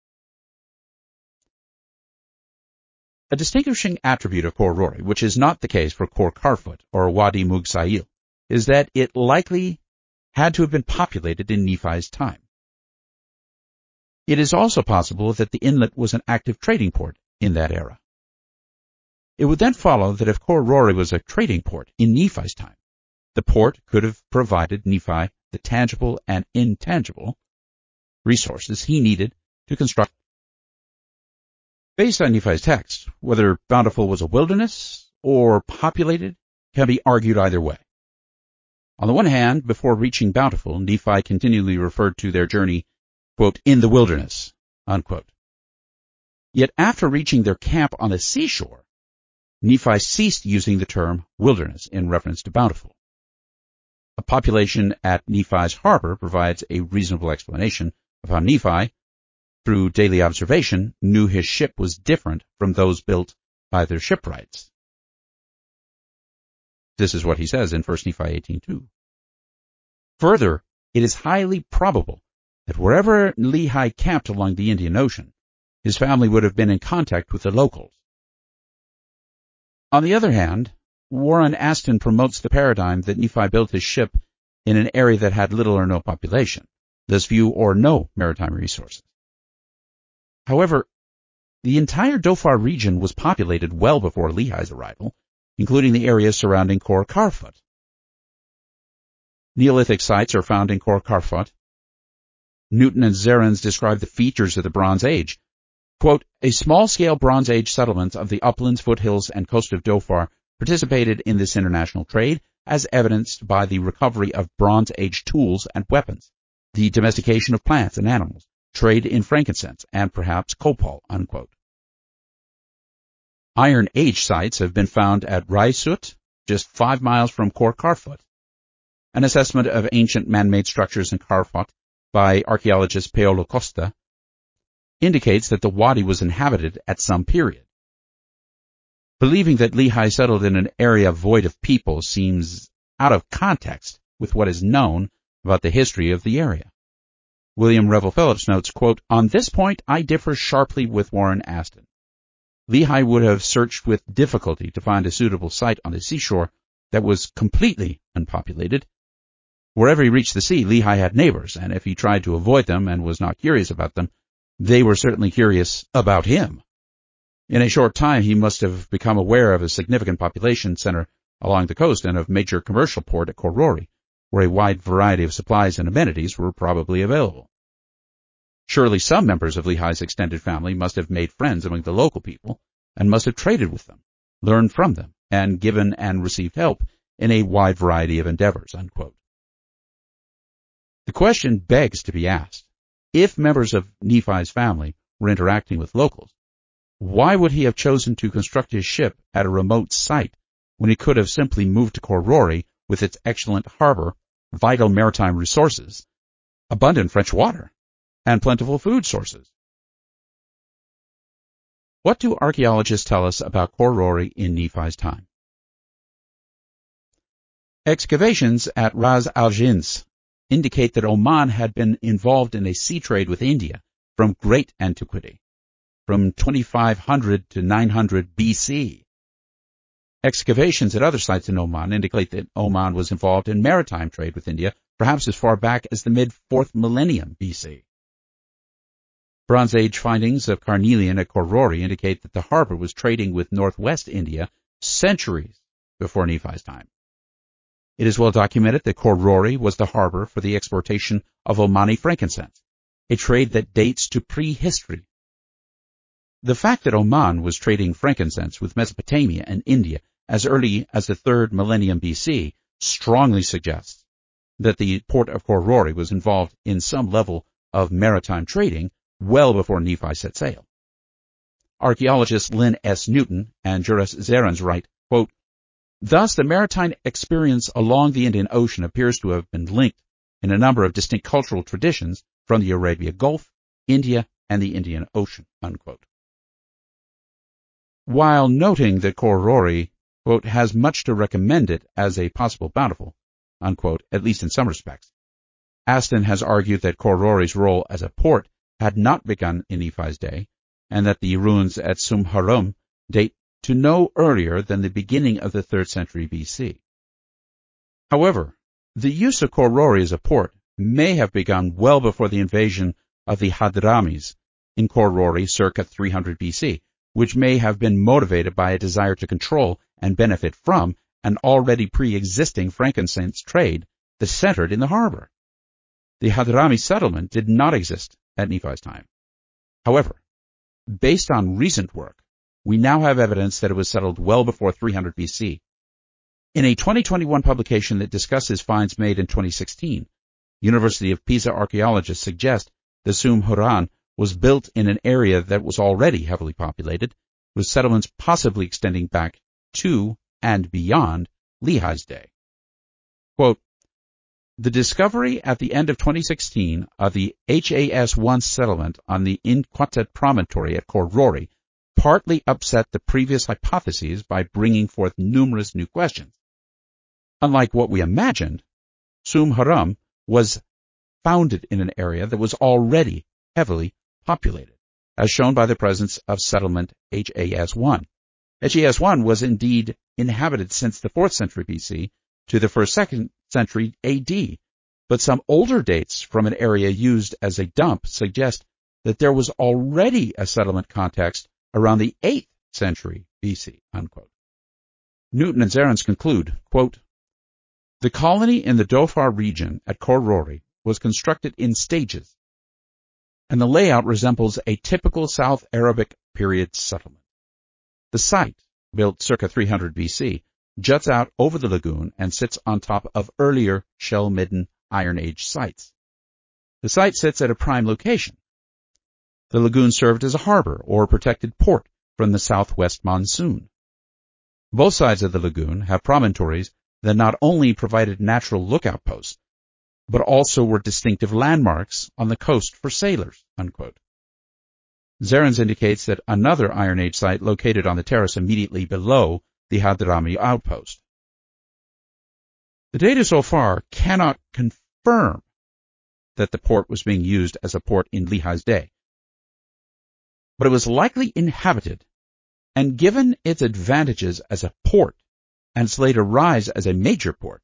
A distinguishing attribute of Khor Rori, which is not the case for Khor Kharfot or Wadi Mugsail, is that it likely had to have been populated in Nephi's time. It is also possible that the inlet was an active trading port in that era. It would then follow that if Khor Rori was a trading port in Nephi's time, the port could have provided Nephi the tangible and intangible resources he needed to construct. Based on Nephi's text, whether Bountiful was a wilderness or populated can be argued either way. On the one hand, before reaching Bountiful, Nephi continually referred to their journey, quote, in the wilderness, unquote. Yet after reaching their camp on the seashore, Nephi ceased using the term wilderness in reference to Bountiful. A population at Nephi's harbor provides a reasonable explanation of how Nephi, through daily observation, knew his ship was different from those built by their shipwrights. This is what he says in 1 Nephi 18.2. Further, it is highly probable that wherever Lehi camped along the Indian Ocean, his family would have been in contact with the locals. On the other hand, Warren Aston promotes the paradigm that Nephi built his ship in an area that had little or no population, thus few or no maritime resources. However, the entire Dhofar region was populated well before Lehi's arrival, including the areas surrounding Khor Kharfot. Neolithic sites are found in Khor Kharfot. Newton and Zarins describe the features of the Bronze Age. Quote, a small-scale Bronze Age settlement of the uplands, foothills, and coast of Dhofar participated in this international trade, as evidenced by the recovery of Bronze Age tools and weapons, the domestication of plants and animals, trade in frankincense, and perhaps copal. Unquote. Iron Age sites have been found at Raisut, just five miles from Khor Kharfot. An assessment of ancient man-made structures in Kharfot by archaeologist Paolo Costa indicates that the wadi was inhabited at some period. Believing that Lehi settled in an area void of people seems out of context with what is known about the history of the area. William Revell Phillips notes, quote, On this point I differ sharply with Warren Aston. Lehi would have searched with difficulty to find a suitable site on the seashore that was completely unpopulated. Wherever he reached the sea, Lehi had neighbors, and if he tried to avoid them and was not curious about them, they were certainly curious about him. In a short time, he must have become aware of a significant population center along the coast and of major commercial port at Khor Rori, where a wide variety of supplies and amenities were probably available. Surely some members of Lehi's extended family must have made friends among the local people and must have traded with them, learned from them, and given and received help in a wide variety of endeavors. Unquote. The question begs to be asked. If members of Nephi's family were interacting with locals, why would he have chosen to construct his ship at a remote site when he could have simply moved to Khor Rori with its excellent harbor, vital maritime resources, abundant fresh water, and plentiful food sources. What do archaeologists tell us about Khor Rori in Nephi's time? Excavations at Ras al Jinz indicate that Oman had been involved in a sea trade with India from great antiquity, from 2500 to 900 BC. Excavations at other sites in Oman indicate that Oman was involved in maritime trade with India, perhaps as far back as the mid-4th millennium BC. Bronze Age findings of carnelian at Khor Rori indicate that the harbor was trading with northwest India centuries before Nephi's time. It is well documented that Khor Rori was the harbor for the exportation of Omani frankincense, a trade that dates to prehistory. The fact that Oman was trading frankincense with Mesopotamia and India as early as the 3rd millennium BC strongly suggests that the port of Khor Rori was involved in some level of maritime trading well before Nephi set sail. Archaeologists Lynn S. Newton and Juris Zarins write, quote, Thus the maritime experience along the Indian Ocean appears to have been linked in a number of distinct cultural traditions from the Arabia Gulf, India, and the Indian Ocean. Unquote. While noting that Khor Rori, quote, has much to recommend it as a possible bountiful, unquote, at least in some respects, Aston has argued that Khor Rori's role as a port had not begun in Nephi's day, and that the ruins at Sumhuram date to no earlier than the beginning of the 3rd century BC. However, the use of Khor Rori as a port may have begun well before the invasion of the Hadramis in Khor Rori circa 300 BC, which may have been motivated by a desire to control and benefit from an already pre-existing frankincense trade that centered in the harbor. The Hadrami settlement did not exist at Nephi's time. However, based on recent work, we now have evidence that it was settled well before 300 BC. In a 2021 publication that discusses finds made in 2016, University of Pisa archaeologists suggest the Sum was built in an area that was already heavily populated, with settlements possibly extending back to and beyond Lehi's day. Quote, the discovery at the end of 2016 of the HAS-1 settlement on the Inqitat promontory at Khor Rori partly upset the previous hypotheses by bringing forth numerous new questions. Unlike what we imagined, Sumhuram was founded in an area that was already heavily populated, as shown by the presence of settlement HAS-1. HAS-1 was indeed inhabited since the 4th century BC to the 1st 2nd century AD, but some older dates from an area used as a dump suggest that there was already a settlement context around the 8th century BC. Unquote. Newton and Zarins conclude, quote, the colony in the Dhofar region at Khor Rori was constructed in stages, and the layout resembles a typical South Arabic period settlement. The site, built circa 300 BC, juts out over the lagoon and sits on top of earlier shell-midden Iron Age sites. The site sits at a prime location. The lagoon served as a harbor or protected port from the southwest monsoon. Both sides of the lagoon have promontories that not only provided natural lookout posts, but also were distinctive landmarks on the coast for sailors. Unquote. Zarins indicates that another Iron Age site located on the terrace immediately below the Hadrami outpost. The data so far cannot confirm that the port was being used as a port in Lehi's day, but it was likely inhabited, and given its advantages as a port, and its later rise as a major port,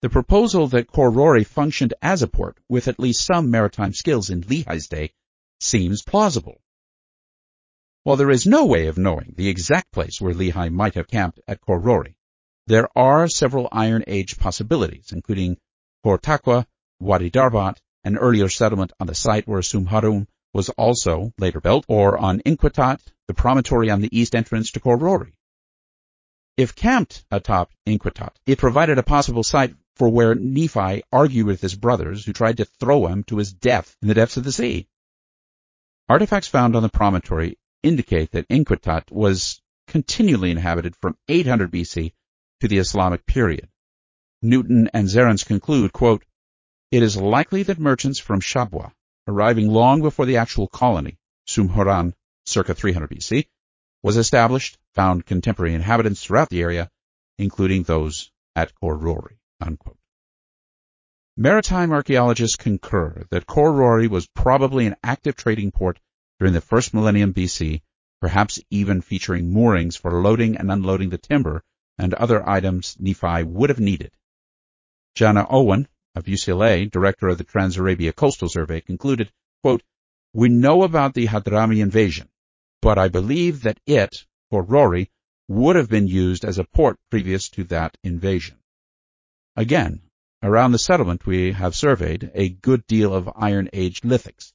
the proposal that Khor Rori functioned as a port with at least some maritime skills in Lehi's day seems plausible. While there is no way of knowing the exact place where Lehi might have camped at Khor Rori, there are several Iron Age possibilities, including Khor Takwa, Wadi Darbat, an earlier settlement on the site where Sumhuram was also later built, or on Inqitat, the promontory on the east entrance to Khor Rori. If camped atop Inqitat, it provided a possible site for where Nephi argued with his brothers who tried to throw him to his death in the depths of the sea. Artifacts found on the promontory indicate that Inqitat was continually inhabited from 800 BC to the Islamic period. Newton and Zarins conclude, quote, It is likely that merchants from Shabwa, arriving long before the actual colony, Sumhuram, circa 300 BC, was established, found contemporary inhabitants throughout the area, including those at Khor Rori. Unquote. Maritime archaeologists concur that Khor Rori was probably an active trading port during the first millennium BC, perhaps even featuring moorings for loading and unloading the timber and other items Nephi would have needed. Jana Owen of UCLA, director of the Trans-Arabia Coastal Survey, concluded, quote, We know about the Hadrami invasion, but I believe that it, Khor Rori, would have been used as a port previous to that invasion. Again, around the settlement we have surveyed a good deal of Iron Age lithics.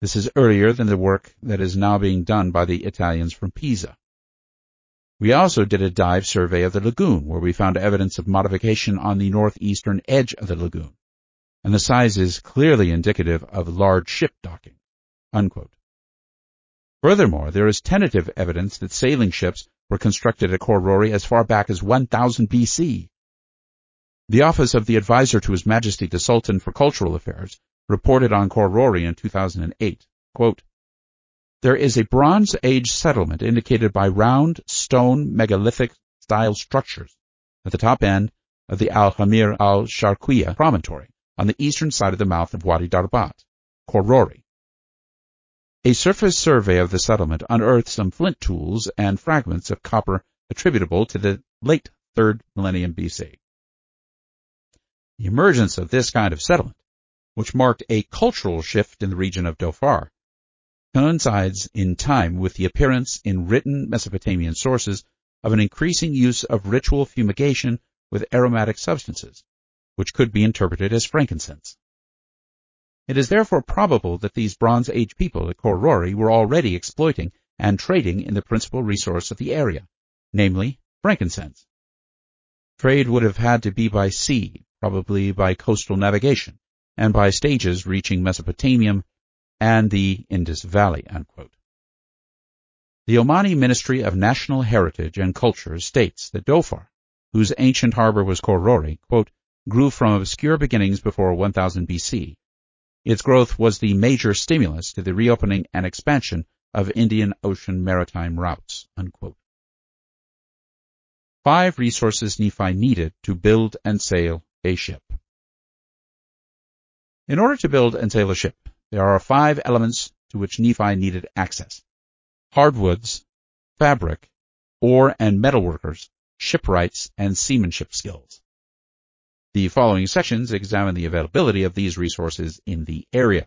This is earlier than the work that is now being done by the Italians from Pisa. We also did a dive survey of the lagoon where we found evidence of modification on the northeastern edge of the lagoon, and the size is clearly indicative of large ship docking. Unquote. Furthermore, there is tentative evidence that sailing ships were constructed at Khor Rori as far back as 1000 BC. The Office of the Advisor to His Majesty the Sultan for Cultural Affairs reported on Khor Rori in 2008, quote, There is a Bronze Age settlement indicated by round stone megalithic style structures at the top end of the Al-Hamir al-Sharqiya promontory on the eastern side of the mouth of Wadi Darbat, Khor Rori. A surface survey of the settlement unearthed some flint tools and fragments of copper attributable to the late 3rd millennium BC. The emergence of this kind of settlement, which marked a cultural shift in the region of Dhofar, coincides in time with the appearance in written Mesopotamian sources of an increasing use of ritual fumigation with aromatic substances, which could be interpreted as frankincense. It is therefore probable that these Bronze Age people at Khor Rori were already exploiting and trading in the principal resource of the area, namely frankincense. Trade would have had to be by sea, probably by coastal navigation, and by stages reaching Mesopotamia and the Indus Valley. Unquote. The Omani Ministry of National Heritage and Culture states that Dhofar, whose ancient harbor was Khor Rori, quote, grew from obscure beginnings before 1000 BC. Its growth was the major stimulus to the reopening and expansion of Indian Ocean maritime routes. Unquote. Five resources Nephi needed to build and sail a ship. In order to build and sail a ship, there are five elements to which Nephi needed access. Hardwoods, fabric, ore and metalworkers, shipwrights, and seamanship skills. The following sections examine the availability of these resources in the area.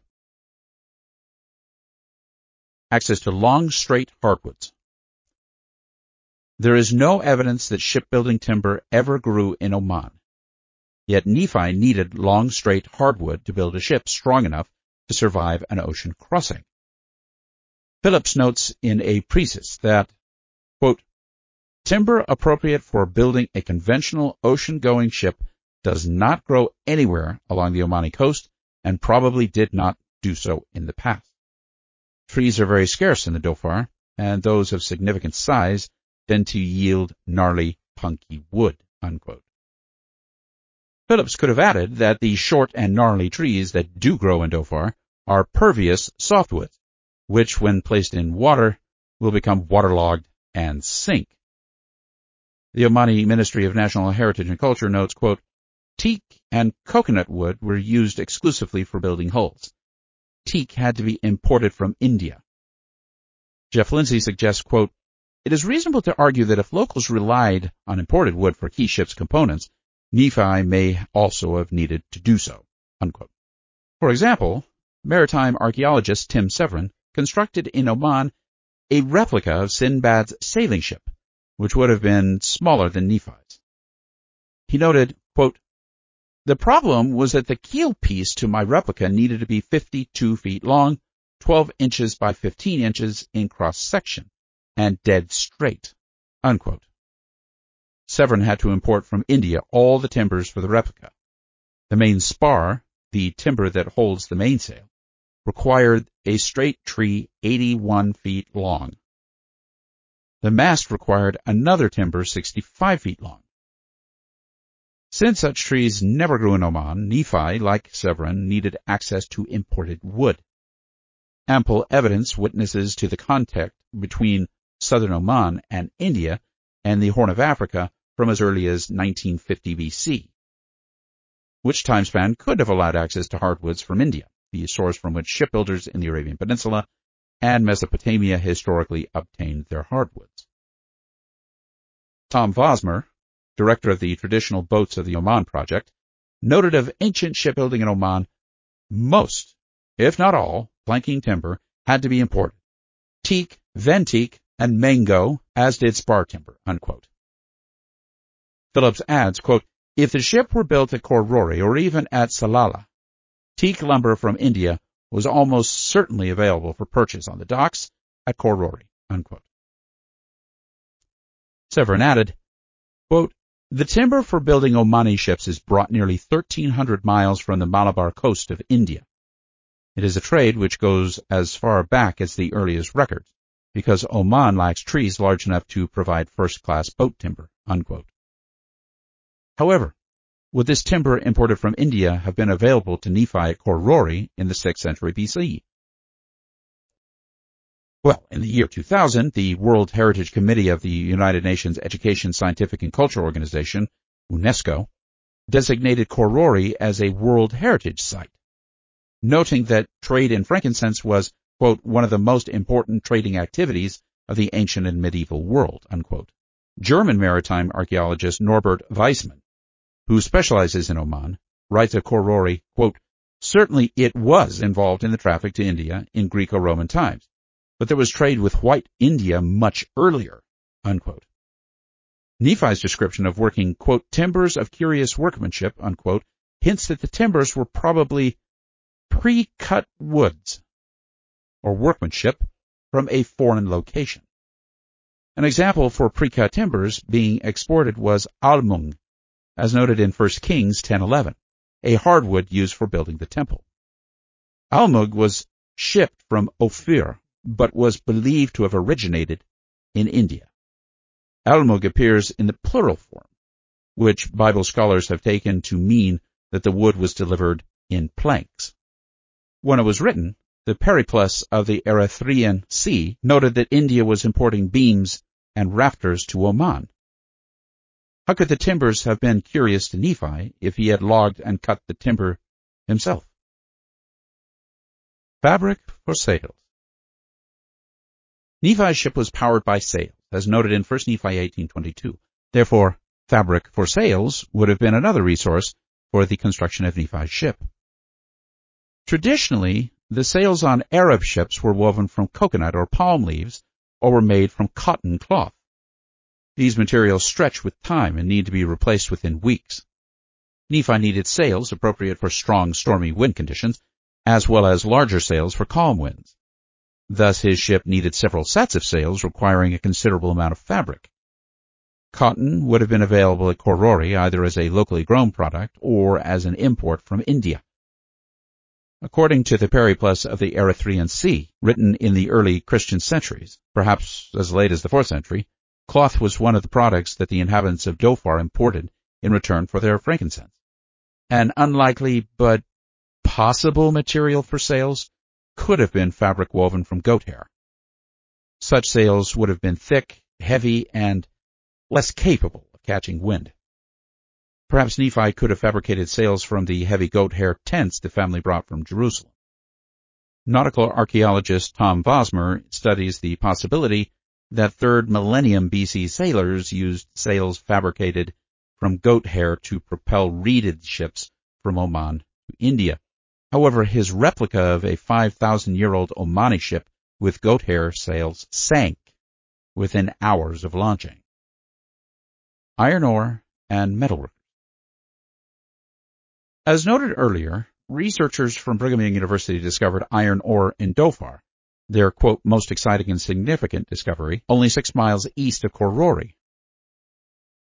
Access to long, straight hardwoods. There is no evidence that shipbuilding timber ever grew in Oman. Yet Nephi needed long, straight hardwood to build a ship strong enough to survive an ocean crossing. Phillips notes in a precis that, quote, timber appropriate for building a conventional ocean-going ship does not grow anywhere along the Omani coast and probably did not do so in the past. Trees are very scarce in the Dhofar, and those of significant size tend to yield gnarly, punky wood. Unquote. Phillips could have added that the short and gnarly trees that do grow in Dhofar are pervious softwoods, which when placed in water will become waterlogged and sink. The Omani Ministry of National Heritage and Culture notes, quote, Teak and coconut wood were used exclusively for building hulls. Teak had to be imported from India. Jeff Lindsay suggests, quote, it is reasonable to argue that if locals relied on imported wood for key ship's components, Nephi may also have needed to do so. Unquote. For example, maritime archaeologist Tim Severin constructed in Oman a replica of Sinbad's sailing ship, which would have been smaller than Nephi's. He noted, quote, the problem was that the keel piece to my replica needed to be 52 feet long, 12 inches by 15 inches in cross section, and dead straight. Unquote. Severin had to import from India all the timbers for the replica. The main spar, the timber that holds the mainsail, required a straight tree 81 feet long. The mast required another timber 65 feet long. Since such trees never grew in Oman, Nephi, like Severin, needed access to imported wood. Ample evidence witnesses to the contact between southern Oman and India and the Horn of Africa from as early as 1950 BC, which time span could have allowed access to hardwoods from India, the source from which shipbuilders in the Arabian Peninsula and Mesopotamia historically obtained their hardwoods. Tom Vosmer, director of the Traditional Boats of the Oman Project, noted of ancient shipbuilding in Oman, most, if not all, planking timber had to be imported. Teak, venteak, and mango, as did spar timber. Unquote. Phillips adds, quote, if the ship were built at Khor Rori or even at Salalah, teak lumber from India was almost certainly available for purchase on the docks at Khor Rori. Unquote. Severin added, quote, the timber for building Omani ships is brought nearly 1,300 miles from the Malabar coast of India. It is a trade which goes as far back as the earliest records, because Oman lacks trees large enough to provide first-class boat timber. Unquote. However, would this timber imported from India have been available to Nephi at Khor Rori in the 6th century BC? Well, in the year 2000, the World Heritage Committee of the United Nations Education, Scientific and Cultural Organization, UNESCO, designated Khor Rori as a World Heritage Site, noting that trade in frankincense was, quote, one of the most important trading activities of the ancient and medieval world, unquote. German maritime archaeologist Norbert Weissmann, who specializes in Oman, writes of Khor quote, certainly it was involved in the traffic to India in Greco-Roman times but there was trade with white India much earlier, unquote. Nephi's description of working, quote, timbers of curious workmanship, unquote, hints that the timbers were probably pre-cut woods or workmanship from a foreign location. An example for pre-cut timbers being exported was almug, as noted in 1 Kings 10:11, a hardwood used for building the temple. Almug was shipped from Ophir, but was believed to have originated in India. Almug appears in the plural form, which Bible scholars have taken to mean that the wood was delivered in planks. When it was written, the Periplus of the Erythraean Sea noted that India was importing beams and rafters to Oman. How could the timbers have been curious to Nephi if he had logged and cut the timber himself? Fabric for sails. Nephi's ship was powered by sails, as noted in 1 Nephi 18.22. Therefore, fabric for sails would have been another resource for the construction of Nephi's ship. Traditionally, the sails on Arab ships were woven from coconut or palm leaves or were made from cotton cloth. These materials stretch with time and need to be replaced within weeks. Nephi needed sails appropriate for strong, stormy wind conditions, as well as larger sails for calm winds. Thus his ship needed several sets of sails requiring a considerable amount of fabric. Cotton would have been available at Khor Rori either as a locally grown product or as an import from India. According to the Periplus of the Erythraean Sea, written in the early Christian centuries, perhaps as late as the 4th century, cloth was one of the products that the inhabitants of Dhofar imported in return for their frankincense. An unlikely but possible material for sails could have been fabric woven from goat hair. Such sails would have been thick, heavy, and less capable of catching wind. Perhaps Nephi could have fabricated sails from the heavy goat hair tents the family brought from Jerusalem. Nautical archaeologist Tom Vosmer studies the possibility that third millennium BC sailors used sails fabricated from goat hair to propel reeded ships from Oman to India. However, his replica of a 5,000 year old Omani ship with goat hair sails sank within hours of launching. Iron ore and metalwork. As noted earlier, researchers from Brigham Young University discovered iron ore in Dhofar, their quote, most exciting and significant discovery, only six miles east of Khor Rori.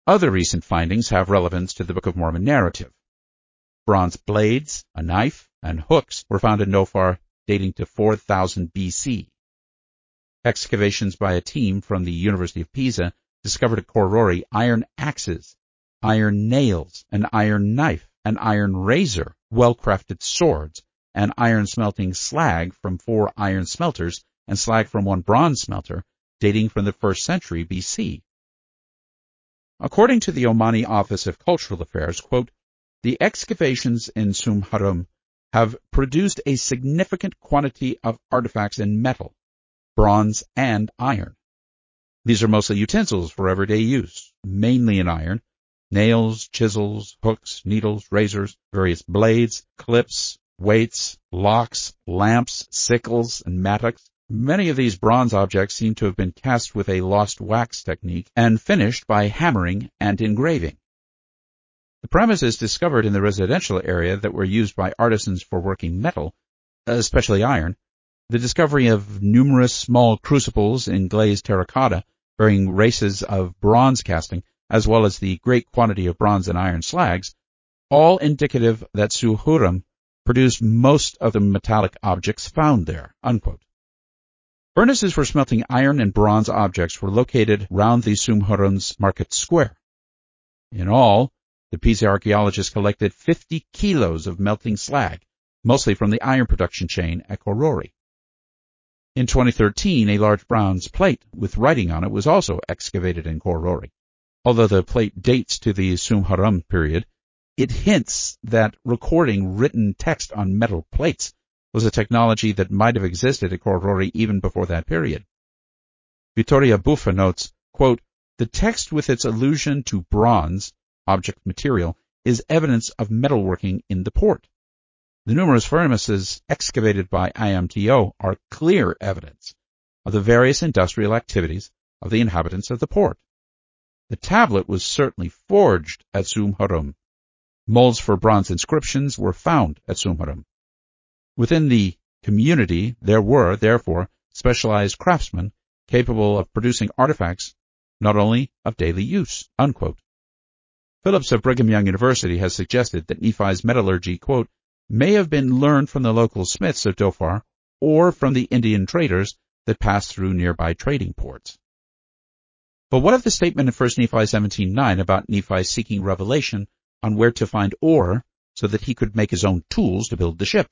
Other recent findings have relevance to the Book of Mormon narrative. Bronze blades, a knife, and hooks were found in Dhofar dating to 4000 BC. Excavations by a team from the University of Pisa discovered at Khor Rori iron axes, iron nails, an iron knife, an iron razor, well-crafted swords, and iron smelting slag from four iron smelters and slag from one bronze smelter dating from the first century BC. According to the Omani Office of Cultural Affairs, quote, the excavations in Sumhuram have produced a significant quantity of artifacts in metal, bronze, and iron. These are mostly utensils for everyday use, mainly in iron, nails, chisels, hooks, needles, razors, various blades, clips, weights, locks, lamps, sickles, and mattocks. Many of these bronze objects seem to have been cast with a lost wax technique and finished by hammering and engraving. The premises discovered in the residential area that were used by artisans for working metal, especially iron, the discovery of numerous small crucibles in glazed terracotta bearing races of bronze casting as well as the great quantity of bronze and iron slags, all indicative that Sumhuram produced most of the metallic objects found there. Unquote. Furnaces for smelting iron and bronze objects were located round the Sumhuram's market square. In all, the Pisa archaeologists collected 50 kilos of melting slag, mostly from the iron production chain at Khor Rori. In 2013, a large bronze plate with writing on it was also excavated in Khor Rori. Although the plate dates to the Sumhuram period, it hints that recording written text on metal plates was a technology that might have existed at Khor Rori even before that period. Vittoria Buffa notes, quote, the text with its allusion to bronze, object material, is evidence of metalworking in the port. The numerous furnaces excavated by IMTO are clear evidence of the various industrial activities of the inhabitants of the port. The tablet was certainly forged at Sumhuram. Molds for bronze inscriptions were found at Sumhuram. Within the community there were, therefore, specialized craftsmen capable of producing artifacts not only of daily use. Unquote. Phillips of Brigham Young University has suggested that Nephi's metallurgy, quote, may have been learned from the local smiths of Dhofar or from the Indian traders that passed through nearby trading ports. But what of the statement in 1 Nephi 17.9 about Nephi seeking revelation on where to find ore so that he could make his own tools to build the ship?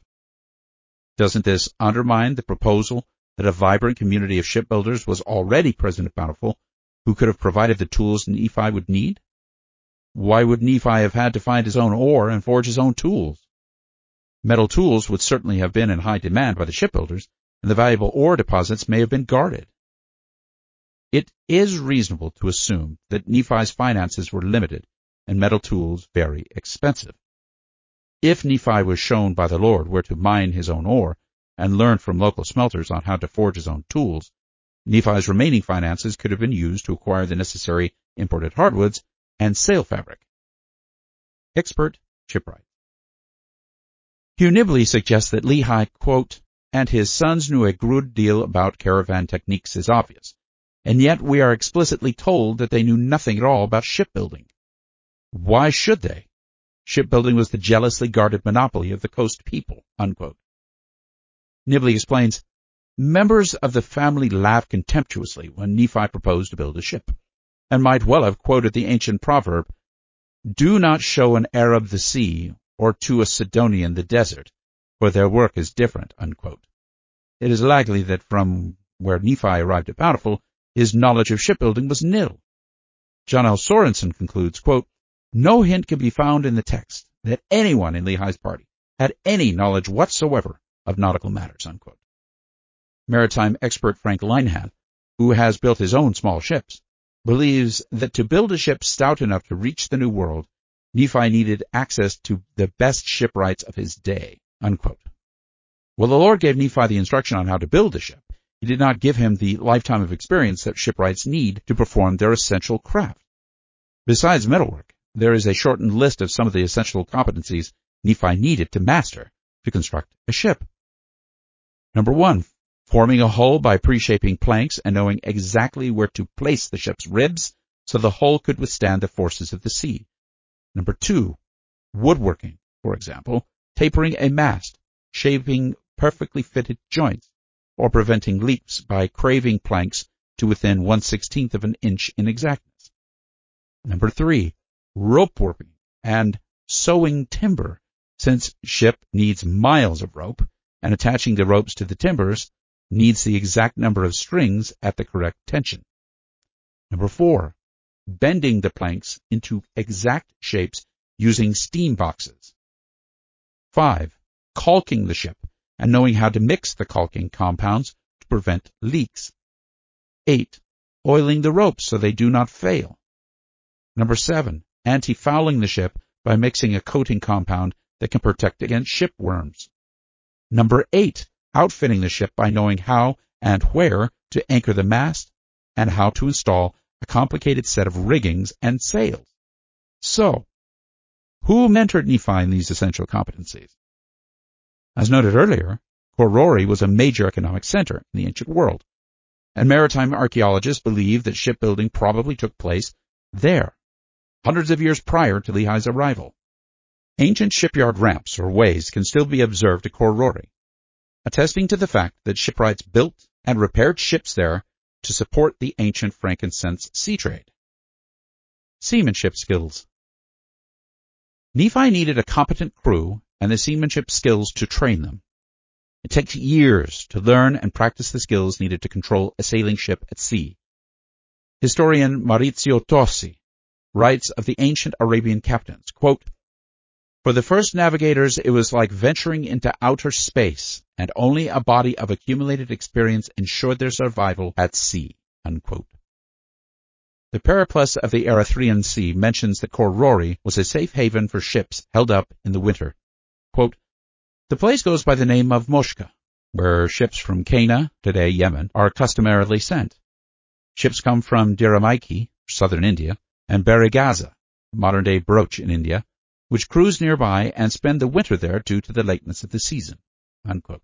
Doesn't this undermine the proposal that a vibrant community of shipbuilders was already present at Bountiful who could have provided the tools Nephi would need? Why would Nephi have had to find his own ore and forge his own tools? Metal tools would certainly have been in high demand by the shipbuilders, and the valuable ore deposits may have been guarded. It is reasonable to assume that Nephi's finances were limited and metal tools very expensive. If Nephi was shown by the Lord where to mine his own ore and learned from local smelters on how to forge his own tools, Nephi's remaining finances could have been used to acquire the necessary imported hardwoods and sail fabric. Expert shipwright. Hugh Nibley suggests that Lehi, quote, and his sons knew a good deal about caravan techniques is obvious, and yet we are explicitly told that they knew nothing at all about shipbuilding. Why should they? Shipbuilding was the jealously guarded monopoly of the coast people, unquote. Nibley explains, members of the family laughed contemptuously when Nephi proposed to build a ship and might well have quoted the ancient proverb, Do not show an Arab the sea, or to a Sidonian the desert, for their work is different. Unquote. It is likely that from where Nephi arrived at Bountiful, his knowledge of shipbuilding was nil. John L. Sorenson concludes, quote, No hint can be found in the text that anyone in Lehi's party had any knowledge whatsoever of nautical matters. Unquote. Maritime expert Frank Linehan, who has built his own small ships, believes that to build a ship stout enough to reach the New World, Nephi needed access to the best shipwrights of his day. Unquote. Well, the Lord gave Nephi the instruction on how to build a ship. He did not give him the lifetime of experience that shipwrights need to perform their essential craft. Besides metalwork, there is a shortened list of some of the essential competencies Nephi needed to master to construct a ship. Number one, forming a hull by pre-shaping planks and knowing exactly where to place the ship's ribs so the hull could withstand the forces of the sea. Number two, woodworking, for example, tapering a mast, shaping perfectly fitted joints, or preventing leaks by craving planks to within one sixteenth of an inch in exactness. Number three, rope warping and sewing timber, since ship needs miles of rope, and attaching the ropes to the timbers needs the exact number of strings at the correct tension. Number four, bending the planks into exact shapes using steam boxes. Five, caulking the ship and knowing how to mix the caulking compounds to prevent leaks. Eight, oiling the ropes so they do not fail. Number seven, anti-fouling the ship by mixing a coating compound that can protect against ship worms. Number eight, outfitting the ship by knowing how and where to anchor the mast and how to install a complicated set of riggings and sails. So, who mentored Nephi in these essential competencies? As noted earlier, Khor Rori was a major economic center in the ancient world, and maritime archaeologists believe that shipbuilding probably took place there, hundreds of years prior to Lehi's arrival. Ancient shipyard ramps or ways can still be observed at Khor attesting to the fact that shipwrights built and repaired ships there to support the ancient frankincense sea trade. Seamanship skills. Nephi needed a competent crew and the seamanship skills to train them. It takes years to learn and practice the skills needed to control a sailing ship at sea. Historian Maurizio Tosi writes of the ancient Arabian captains, quote, for the first navigators, it was like venturing into outer space, and only a body of accumulated experience ensured their survival at sea. Unquote. The Periplus of the Erythraean Sea mentions that Khor Rori was a safe haven for ships held up in the winter. Quote, the place goes by the name of Moscha, where ships from Cana, today Yemen, are customarily sent. Ships come from Diramaiki, southern India, and Barygaza, modern-day Broach in India, which cruise nearby and spend the winter there due to the lateness of the season. Unquote.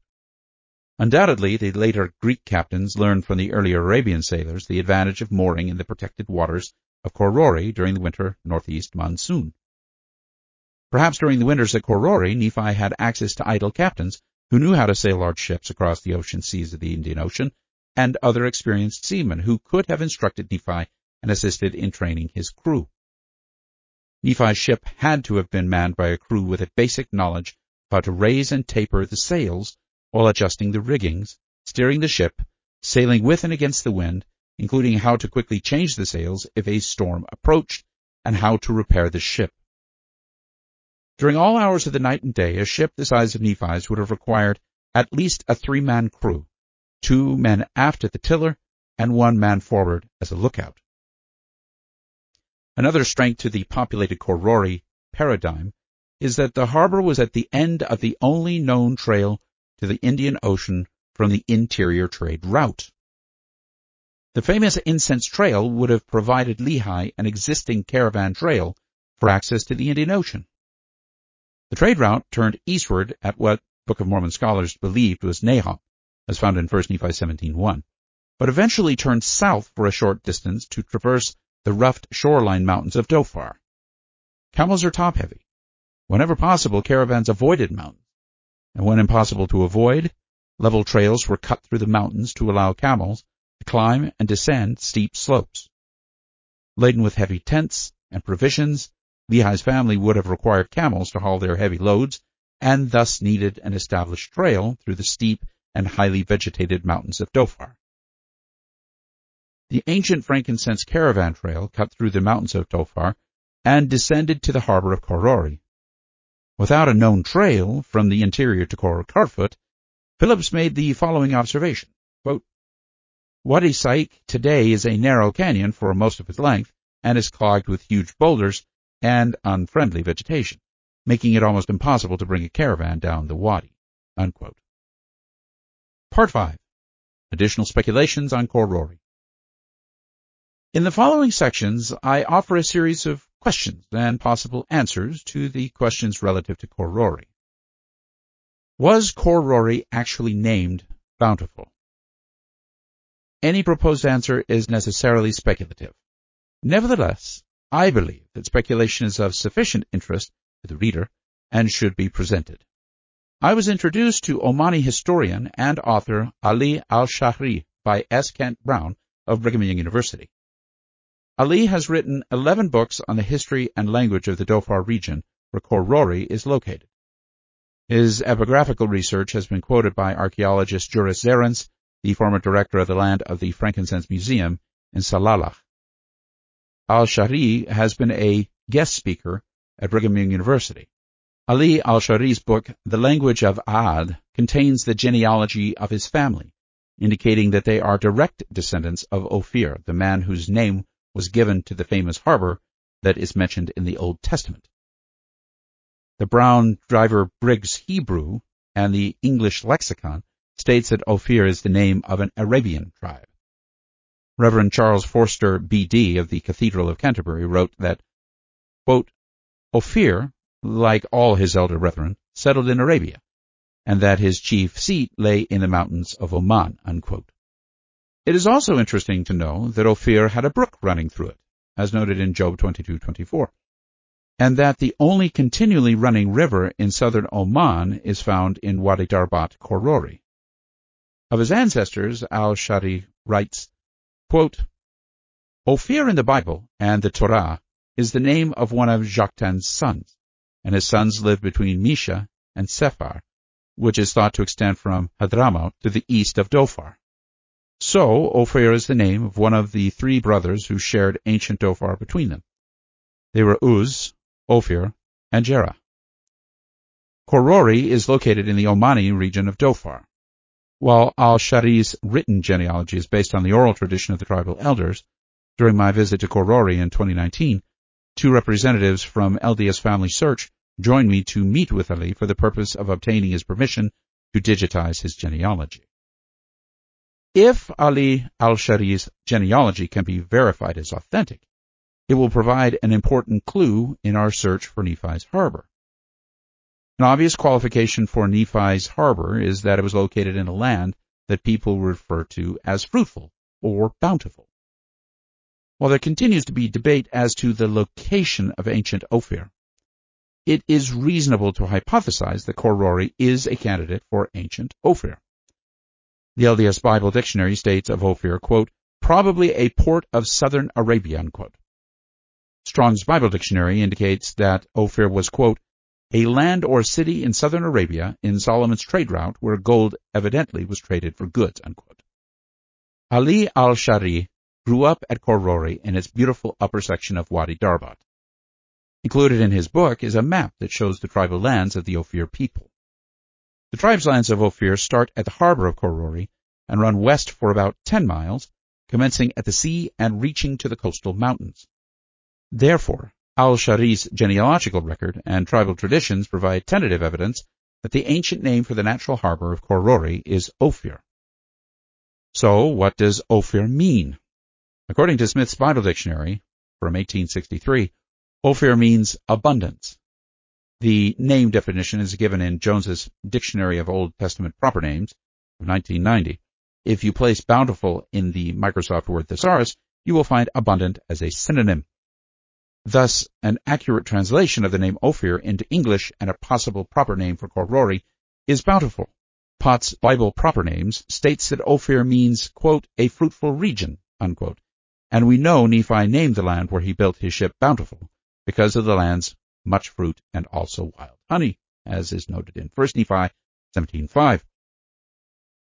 Undoubtedly, the later Greek captains learned from the earlier Arabian sailors the advantage of mooring in the protected waters of Khor Rori during the winter northeast monsoon. Perhaps during the winters at Khor Rori, Nephi had access to idle captains who knew how to sail large ships across the ocean seas of the Indian Ocean, and other experienced seamen who could have instructed Nephi and assisted in training his crew. Nephi's ship had to have been manned by a crew with a basic knowledge of how to raise and taper the sails while adjusting the riggings, steering the ship, sailing with and against the wind, including how to quickly change the sails if a storm approached, and how to repair the ship. During all hours of the night and day, a ship the size of Nephi's would have required at least a three-man crew, two men aft at the tiller, and one man forward as a lookout. Another strength to the populated Khor Rori paradigm is that the harbor was at the end of the only known trail to the Indian Ocean from the interior trade route. The famous Incense Trail would have provided Lehi an existing caravan trail for access to the Indian Ocean. The trade route turned eastward at what Book of Mormon scholars believed was Nahom, as found in 1 Nephi 17.1, but eventually turned south for a short distance to traverse the roughed shoreline mountains of Dhofar. Camels are top-heavy. Whenever possible, caravans avoided mountains, and when impossible to avoid, level trails were cut through the mountains to allow camels to climb and descend steep slopes. Laden with heavy tents and provisions, Lehi's family would have required camels to haul their heavy loads and thus needed an established trail through the steep and highly vegetated mountains of Dhofar. The ancient frankincense caravan trail cut through the mountains of Dhofar and descended to the harbor of Khor Rori. Without a known trail from the interior to Khor Kharfot, Phillips made the following observation. Quote, Wadi Saik today is a narrow canyon for most of its length and is clogged with huge boulders and unfriendly vegetation, making it almost impossible to bring a caravan down the wadi. Unquote. Part 5. Additional speculations on Khor Rori. In the following sections, I offer a series of questions and possible answers to the questions relative to Khor Rori. Was Khor Rori actually named Bountiful? Any proposed answer is necessarily speculative. Nevertheless, I believe that speculation is of sufficient interest to the reader and should be presented. I was introduced to Omani historian and author Ali al-Shahri by S. Kent Brown of Brigham Young University. Ali has written 11 books on the history and language of the Dhofar region where Khor Rori is located. His epigraphical research has been quoted by archaeologist Juris Zarins, the former director of the Land of the Frankincense Museum in Salalah al-Shahri has been a guest speaker at Brigham Young University. Ali al-Shahri's book, The Language of Aad, contains the genealogy of his family, indicating that they are direct descendants of Ophir, the man whose name was given to the famous harbor that is mentioned in the Old Testament. The Brown Driver Briggs Hebrew and the English lexicon states that Ophir is the name of an Arabian tribe. Reverend Charles Forster, B.D. of the Cathedral of Canterbury wrote that, quote, Ophir, like all his elder brethren, settled in Arabia, and that his chief seat lay in the mountains of Oman. Unquote. It is also interesting to know that Ophir had a brook running through it, as noted in Job 22:24, and that the only continually running river in southern Oman is found in Wadi Darbat Khor Rori. Of his ancestors, al-Shahri writes, Quote, Ophir in the Bible and the Torah is the name of one of Joktan's sons, and his sons lived between Mesha and Sephar, which is thought to extend from Hadramaut to the east of Dhofar. So, Ophir is the name of one of the three brothers who shared ancient Dhofar between them. They were Uz, Ophir, and Jerah. Khor Rori is located in the Omani region of Dhofar. While al-Shahri's written genealogy is based on the oral tradition of the tribal elders, during my visit to Khor Rori in 2019, two representatives from LDS Family Search joined me to meet with Ali for the purpose of obtaining his permission to digitize his genealogy. If Ali al-Shahri's genealogy can be verified as authentic, it will provide an important clue in our search for Nephi's harbor. An obvious qualification for Nephi's harbor is that it was located in a land that people refer to as fruitful or bountiful. While there continues to be debate as to the location of ancient Ophir, it is reasonable to hypothesize that Khor Rori is a candidate for ancient Ophir. The LDS Bible Dictionary states of Ophir, quote, probably a port of southern Arabia, unquote. Strong's Bible Dictionary indicates that Ophir was, quote, a land or city in southern Arabia in Solomon's trade route where gold evidently was traded for goods. Unquote. Ali al-Shahri grew up at Khor Rori in its beautiful upper section of Wadi Darbat. Included in his book is a map that shows the tribal lands of the Ophir people. The tribes lands of Ophir start at the harbor of Khor Rori and run west for about 10 miles, commencing at the sea and reaching to the coastal mountains. Therefore, Al-Shahri's genealogical record and tribal traditions provide tentative evidence that the ancient name for the natural harbor of Khor Rori is Ophir. So, what does Ophir mean? According to Smith's Bible Dictionary from 1863, Ophir means abundance. The name definition is given in Jones's Dictionary of Old Testament Proper Names of 1990. If you place bountiful in the Microsoft Word thesaurus, you will find abundant as a synonym. Thus, an accurate translation of the name Ophir into English and a possible proper name for Khor Rori is bountiful. Pott's Bible Proper Names states that Ophir means, quote, a fruitful region, unquote. And we know Nephi named the land where he built his ship Bountiful because of the land's much fruit and also wild honey, as is noted in 1 Nephi 17.5.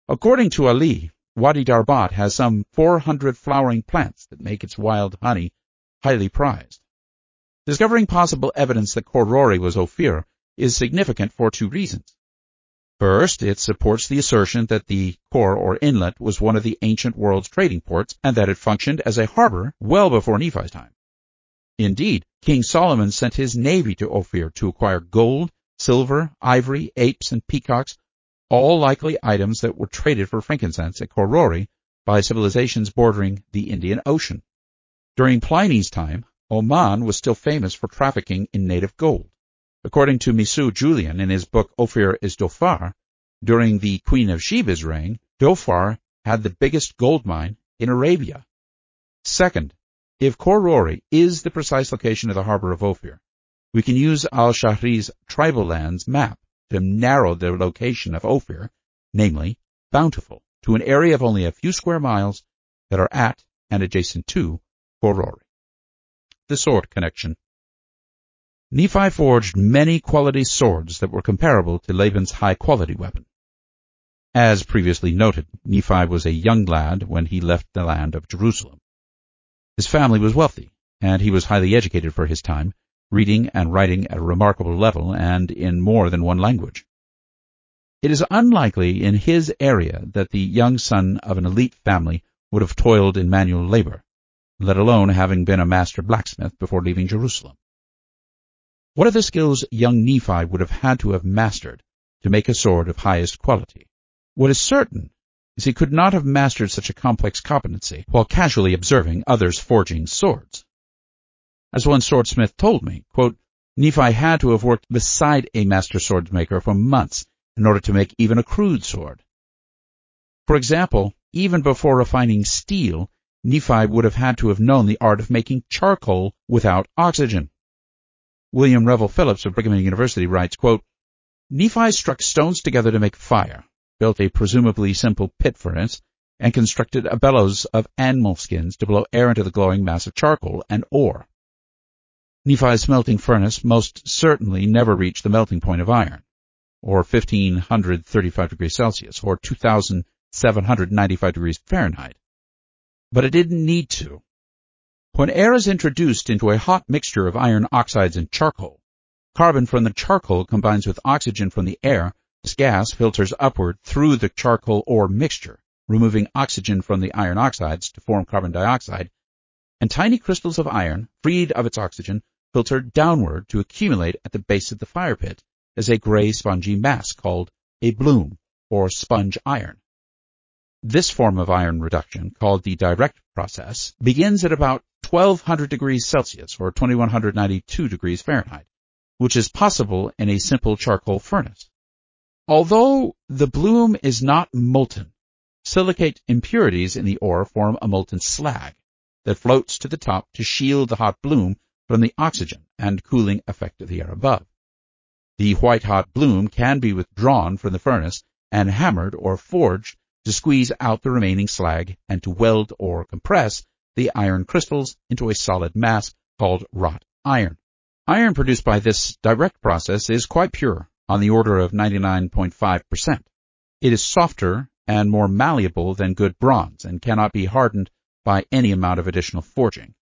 According to Ali, Wadi Darbat has some 400 flowering plants that make its wild honey highly prized. Discovering possible evidence that Khor Rori was Ophir is significant for two reasons. First, it supports the assertion that the Khor or inlet was one of the ancient world's trading ports and that it functioned as a harbor well before Nephi's time. Indeed, King Solomon sent his navy to Ophir to acquire gold, silver, ivory, apes, and peacocks, all likely items that were traded for frankincense at Khor Rori by civilizations bordering the Indian Ocean. During Pliny's time, Oman was still famous for trafficking in native gold. According to Misou Julian in his book Ophir is Dhofar, during the Queen of Sheba's reign, Dhofar had the biggest gold mine in Arabia. Second, if Khor Rori is the precise location of the harbor of Ophir, we can use al-Shahri's tribal lands map to narrow the location of Ophir, namely Bountiful, to an area of only a few square miles that are at and adjacent to Khor Rori the sword connection. Nephi forged many quality swords that were comparable to Laban's high-quality weapon. As previously noted, Nephi was a young lad when he left the land of Jerusalem. His family was wealthy, and he was highly educated for his time, reading and writing at a remarkable level and in more than one language. It is unlikely in his area that the young son of an elite family would have toiled in manual labor, let alone having been a master blacksmith before leaving Jerusalem. What are the skills young Nephi would have had to have mastered to make a sword of highest quality? What is certain is he could not have mastered such a complex competency while casually observing others forging swords. As one swordsmith told me, quote, Nephi had to have worked beside a master swordsmaker for months in order to make even a crude sword. For example, even before refining steel, Nephi would have had to have known the art of making charcoal without oxygen. William Revell Phillips of Brigham Young University writes, quote, Nephi struck stones together to make fire, built a presumably simple pit furnace, and constructed a bellows of animal skins to blow air into the glowing mass of charcoal and ore. Nephi's smelting furnace most certainly never reached the melting point of iron, or 1535 degrees Celsius, or 2795 degrees Fahrenheit but it didn't need to. When air is introduced into a hot mixture of iron oxides and charcoal, carbon from the charcoal combines with oxygen from the air, this gas filters upward through the charcoal ore mixture, removing oxygen from the iron oxides to form carbon dioxide, and tiny crystals of iron, freed of its oxygen, filter downward to accumulate at the base of the fire pit as a gray spongy mass called a bloom or sponge iron. This form of iron reduction, called the direct process, begins at about 1200 degrees Celsius or 2192 degrees Fahrenheit which is possible in a simple charcoal furnace. Although the bloom is not molten, silicate impurities in the ore form a molten slag that floats to the top to shield the hot bloom from the oxygen and cooling effect of the air above. The white-hot bloom can be withdrawn from the furnace and hammered or forged to squeeze out the remaining slag and to weld or compress the iron crystals into a solid mass called wrought iron. Iron produced by this direct process is quite pure on the order of 99.5%. It is softer and more malleable than good bronze and cannot be hardened by any amount of additional forging.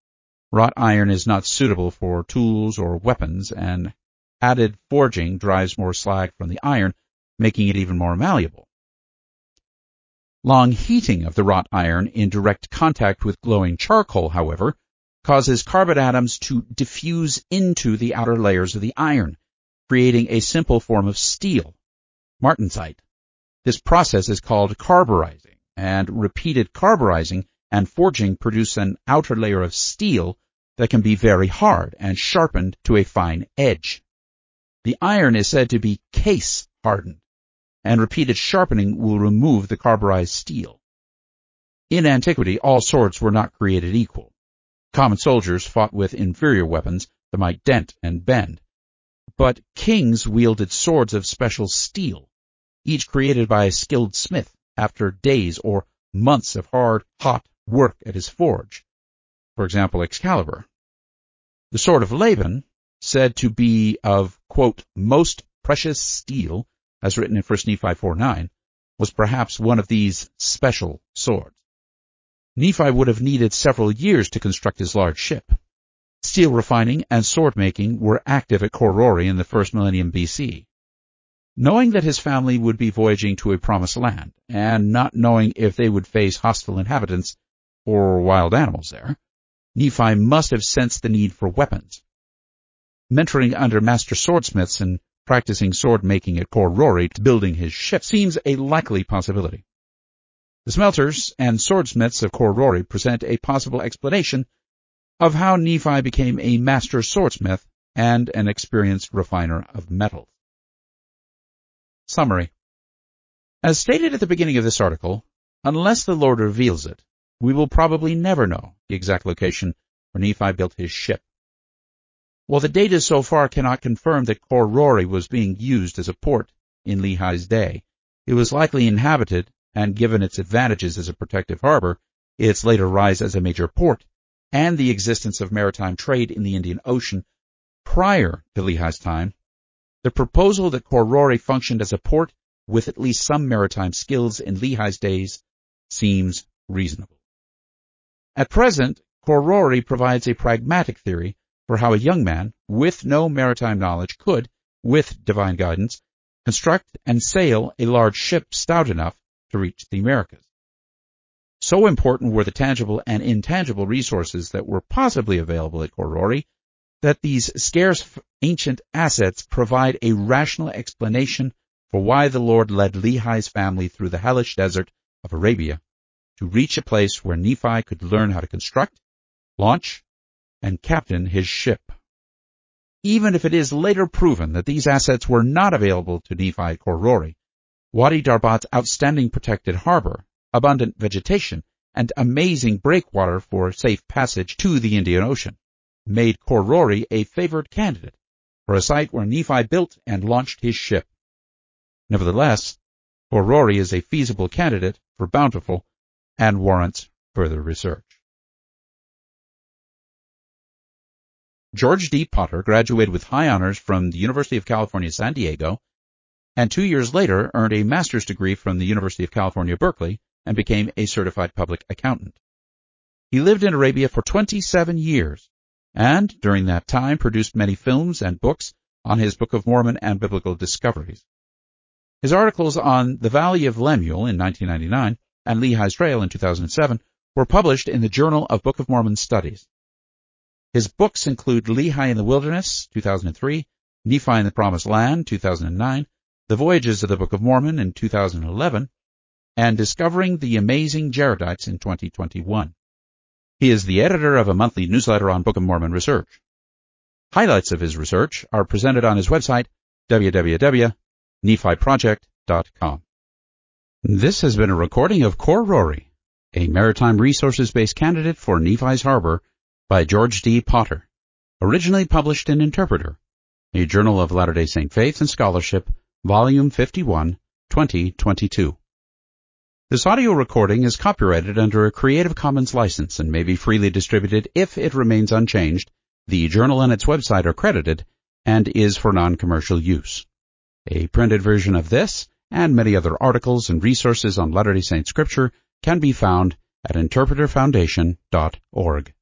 Wrought iron is not suitable for tools or weapons and added forging drives more slag from the iron, making it even more malleable. Long heating of the wrought iron in direct contact with glowing charcoal, however, causes carbon atoms to diffuse into the outer layers of the iron, creating a simple form of steel, martensite. This process is called carburizing, and repeated carburizing and forging produce an outer layer of steel that can be very hard and sharpened to a fine edge. The iron is said to be case hardened, and repeated sharpening will remove the carburized steel. In antiquity, all swords were not created equal. Common soldiers fought with inferior weapons that might dent and bend, but kings wielded swords of special steel, each created by a skilled smith after days or months of hard, hot work at his forge. For example, Excalibur. The sword of Laban, said to be of, quote, most precious steel, as written in 1 Nephi 4.9, was perhaps one of these special swords. Nephi would have needed several years to construct his large ship. Steel refining and sword making were active at Khor Rori in the first millennium BC. Knowing that his family would be voyaging to a promised land, and not knowing if they would face hostile inhabitants or wild animals there, Nephi must have sensed the need for weapons. Mentoring under master swordsmiths and practicing sword making at Khor Rori to building his ship seems a likely possibility. The smelters and swordsmiths of Khor Rori present a possible explanation of how Nephi became a master swordsmith and an experienced refiner of metals. Summary. As stated at the beginning of this article, unless the Lord reveals it, we will probably never know the exact location where Nephi built his ship. While the data so far cannot confirm that Khor Rori was being used as a port in Lehi's day, it was likely inhabited and given its advantages as a protective harbor, its later rise as a major port, and the existence of maritime trade in the Indian Ocean prior to Lehi's time, the proposal that Khor Rori functioned as a port with at least some maritime skills in Lehi's days seems reasonable. At present, Khor Rori provides a pragmatic theory for how a young man with no maritime knowledge could, with divine guidance, construct and sail a large ship stout enough to reach the Americas. So important were the tangible and intangible resources that were possibly available at Khor Rori that these scarce ancient assets provide a rational explanation for why the Lord led Lehi's family through the hellish desert of Arabia to reach a place where Nephi could learn how to construct, launch, and captain his ship. Even if it is later proven that these assets were not available to Nephi at Khor Rori, Wadi Darbat's outstanding protected harbor abundant vegetation, and amazing breakwater for safe passage to the Indian Ocean, made Khor Rori a favored candidate for a site where Nephi built and launched his ship. Nevertheless, Khor Rori is a feasible candidate for Bountiful and warrants further research. George D. Potter graduated with high honors from the University of California, San Diego, and two years later earned a master's degree from the University of California, Berkeley and became a certified public accountant. He lived in Arabia for 27 years and during that time produced many films and books on his Book of Mormon and biblical discoveries. His articles on the Valley of Lemuel in 1999 and Lehi's Trail in 2007 were published in the Journal of Book of Mormon Studies. His books include Lehi in the Wilderness, 2003, Nephi in the Promised Land, 2009, The Voyages of the Book of Mormon in 2011, and Discovering the Amazing Jaredites in 2021. He is the editor of a monthly newsletter on Book of Mormon research. Highlights of his research are presented on his website, www.nephiproject.com. This has been a recording of Khor Rori, a maritime resources-based candidate for Nephi's Harbor by George D. Potter, originally published in Interpreter, a Journal of Latter-day Saint Faith and Scholarship, Volume 51, 2022. This audio recording is copyrighted under a Creative Commons license and may be freely distributed if it remains unchanged, the journal and its website are credited, and is for non-commercial use. A printed version of this and many other articles and resources on Latter-day Saint Scripture can be found at interpreterfoundation.org.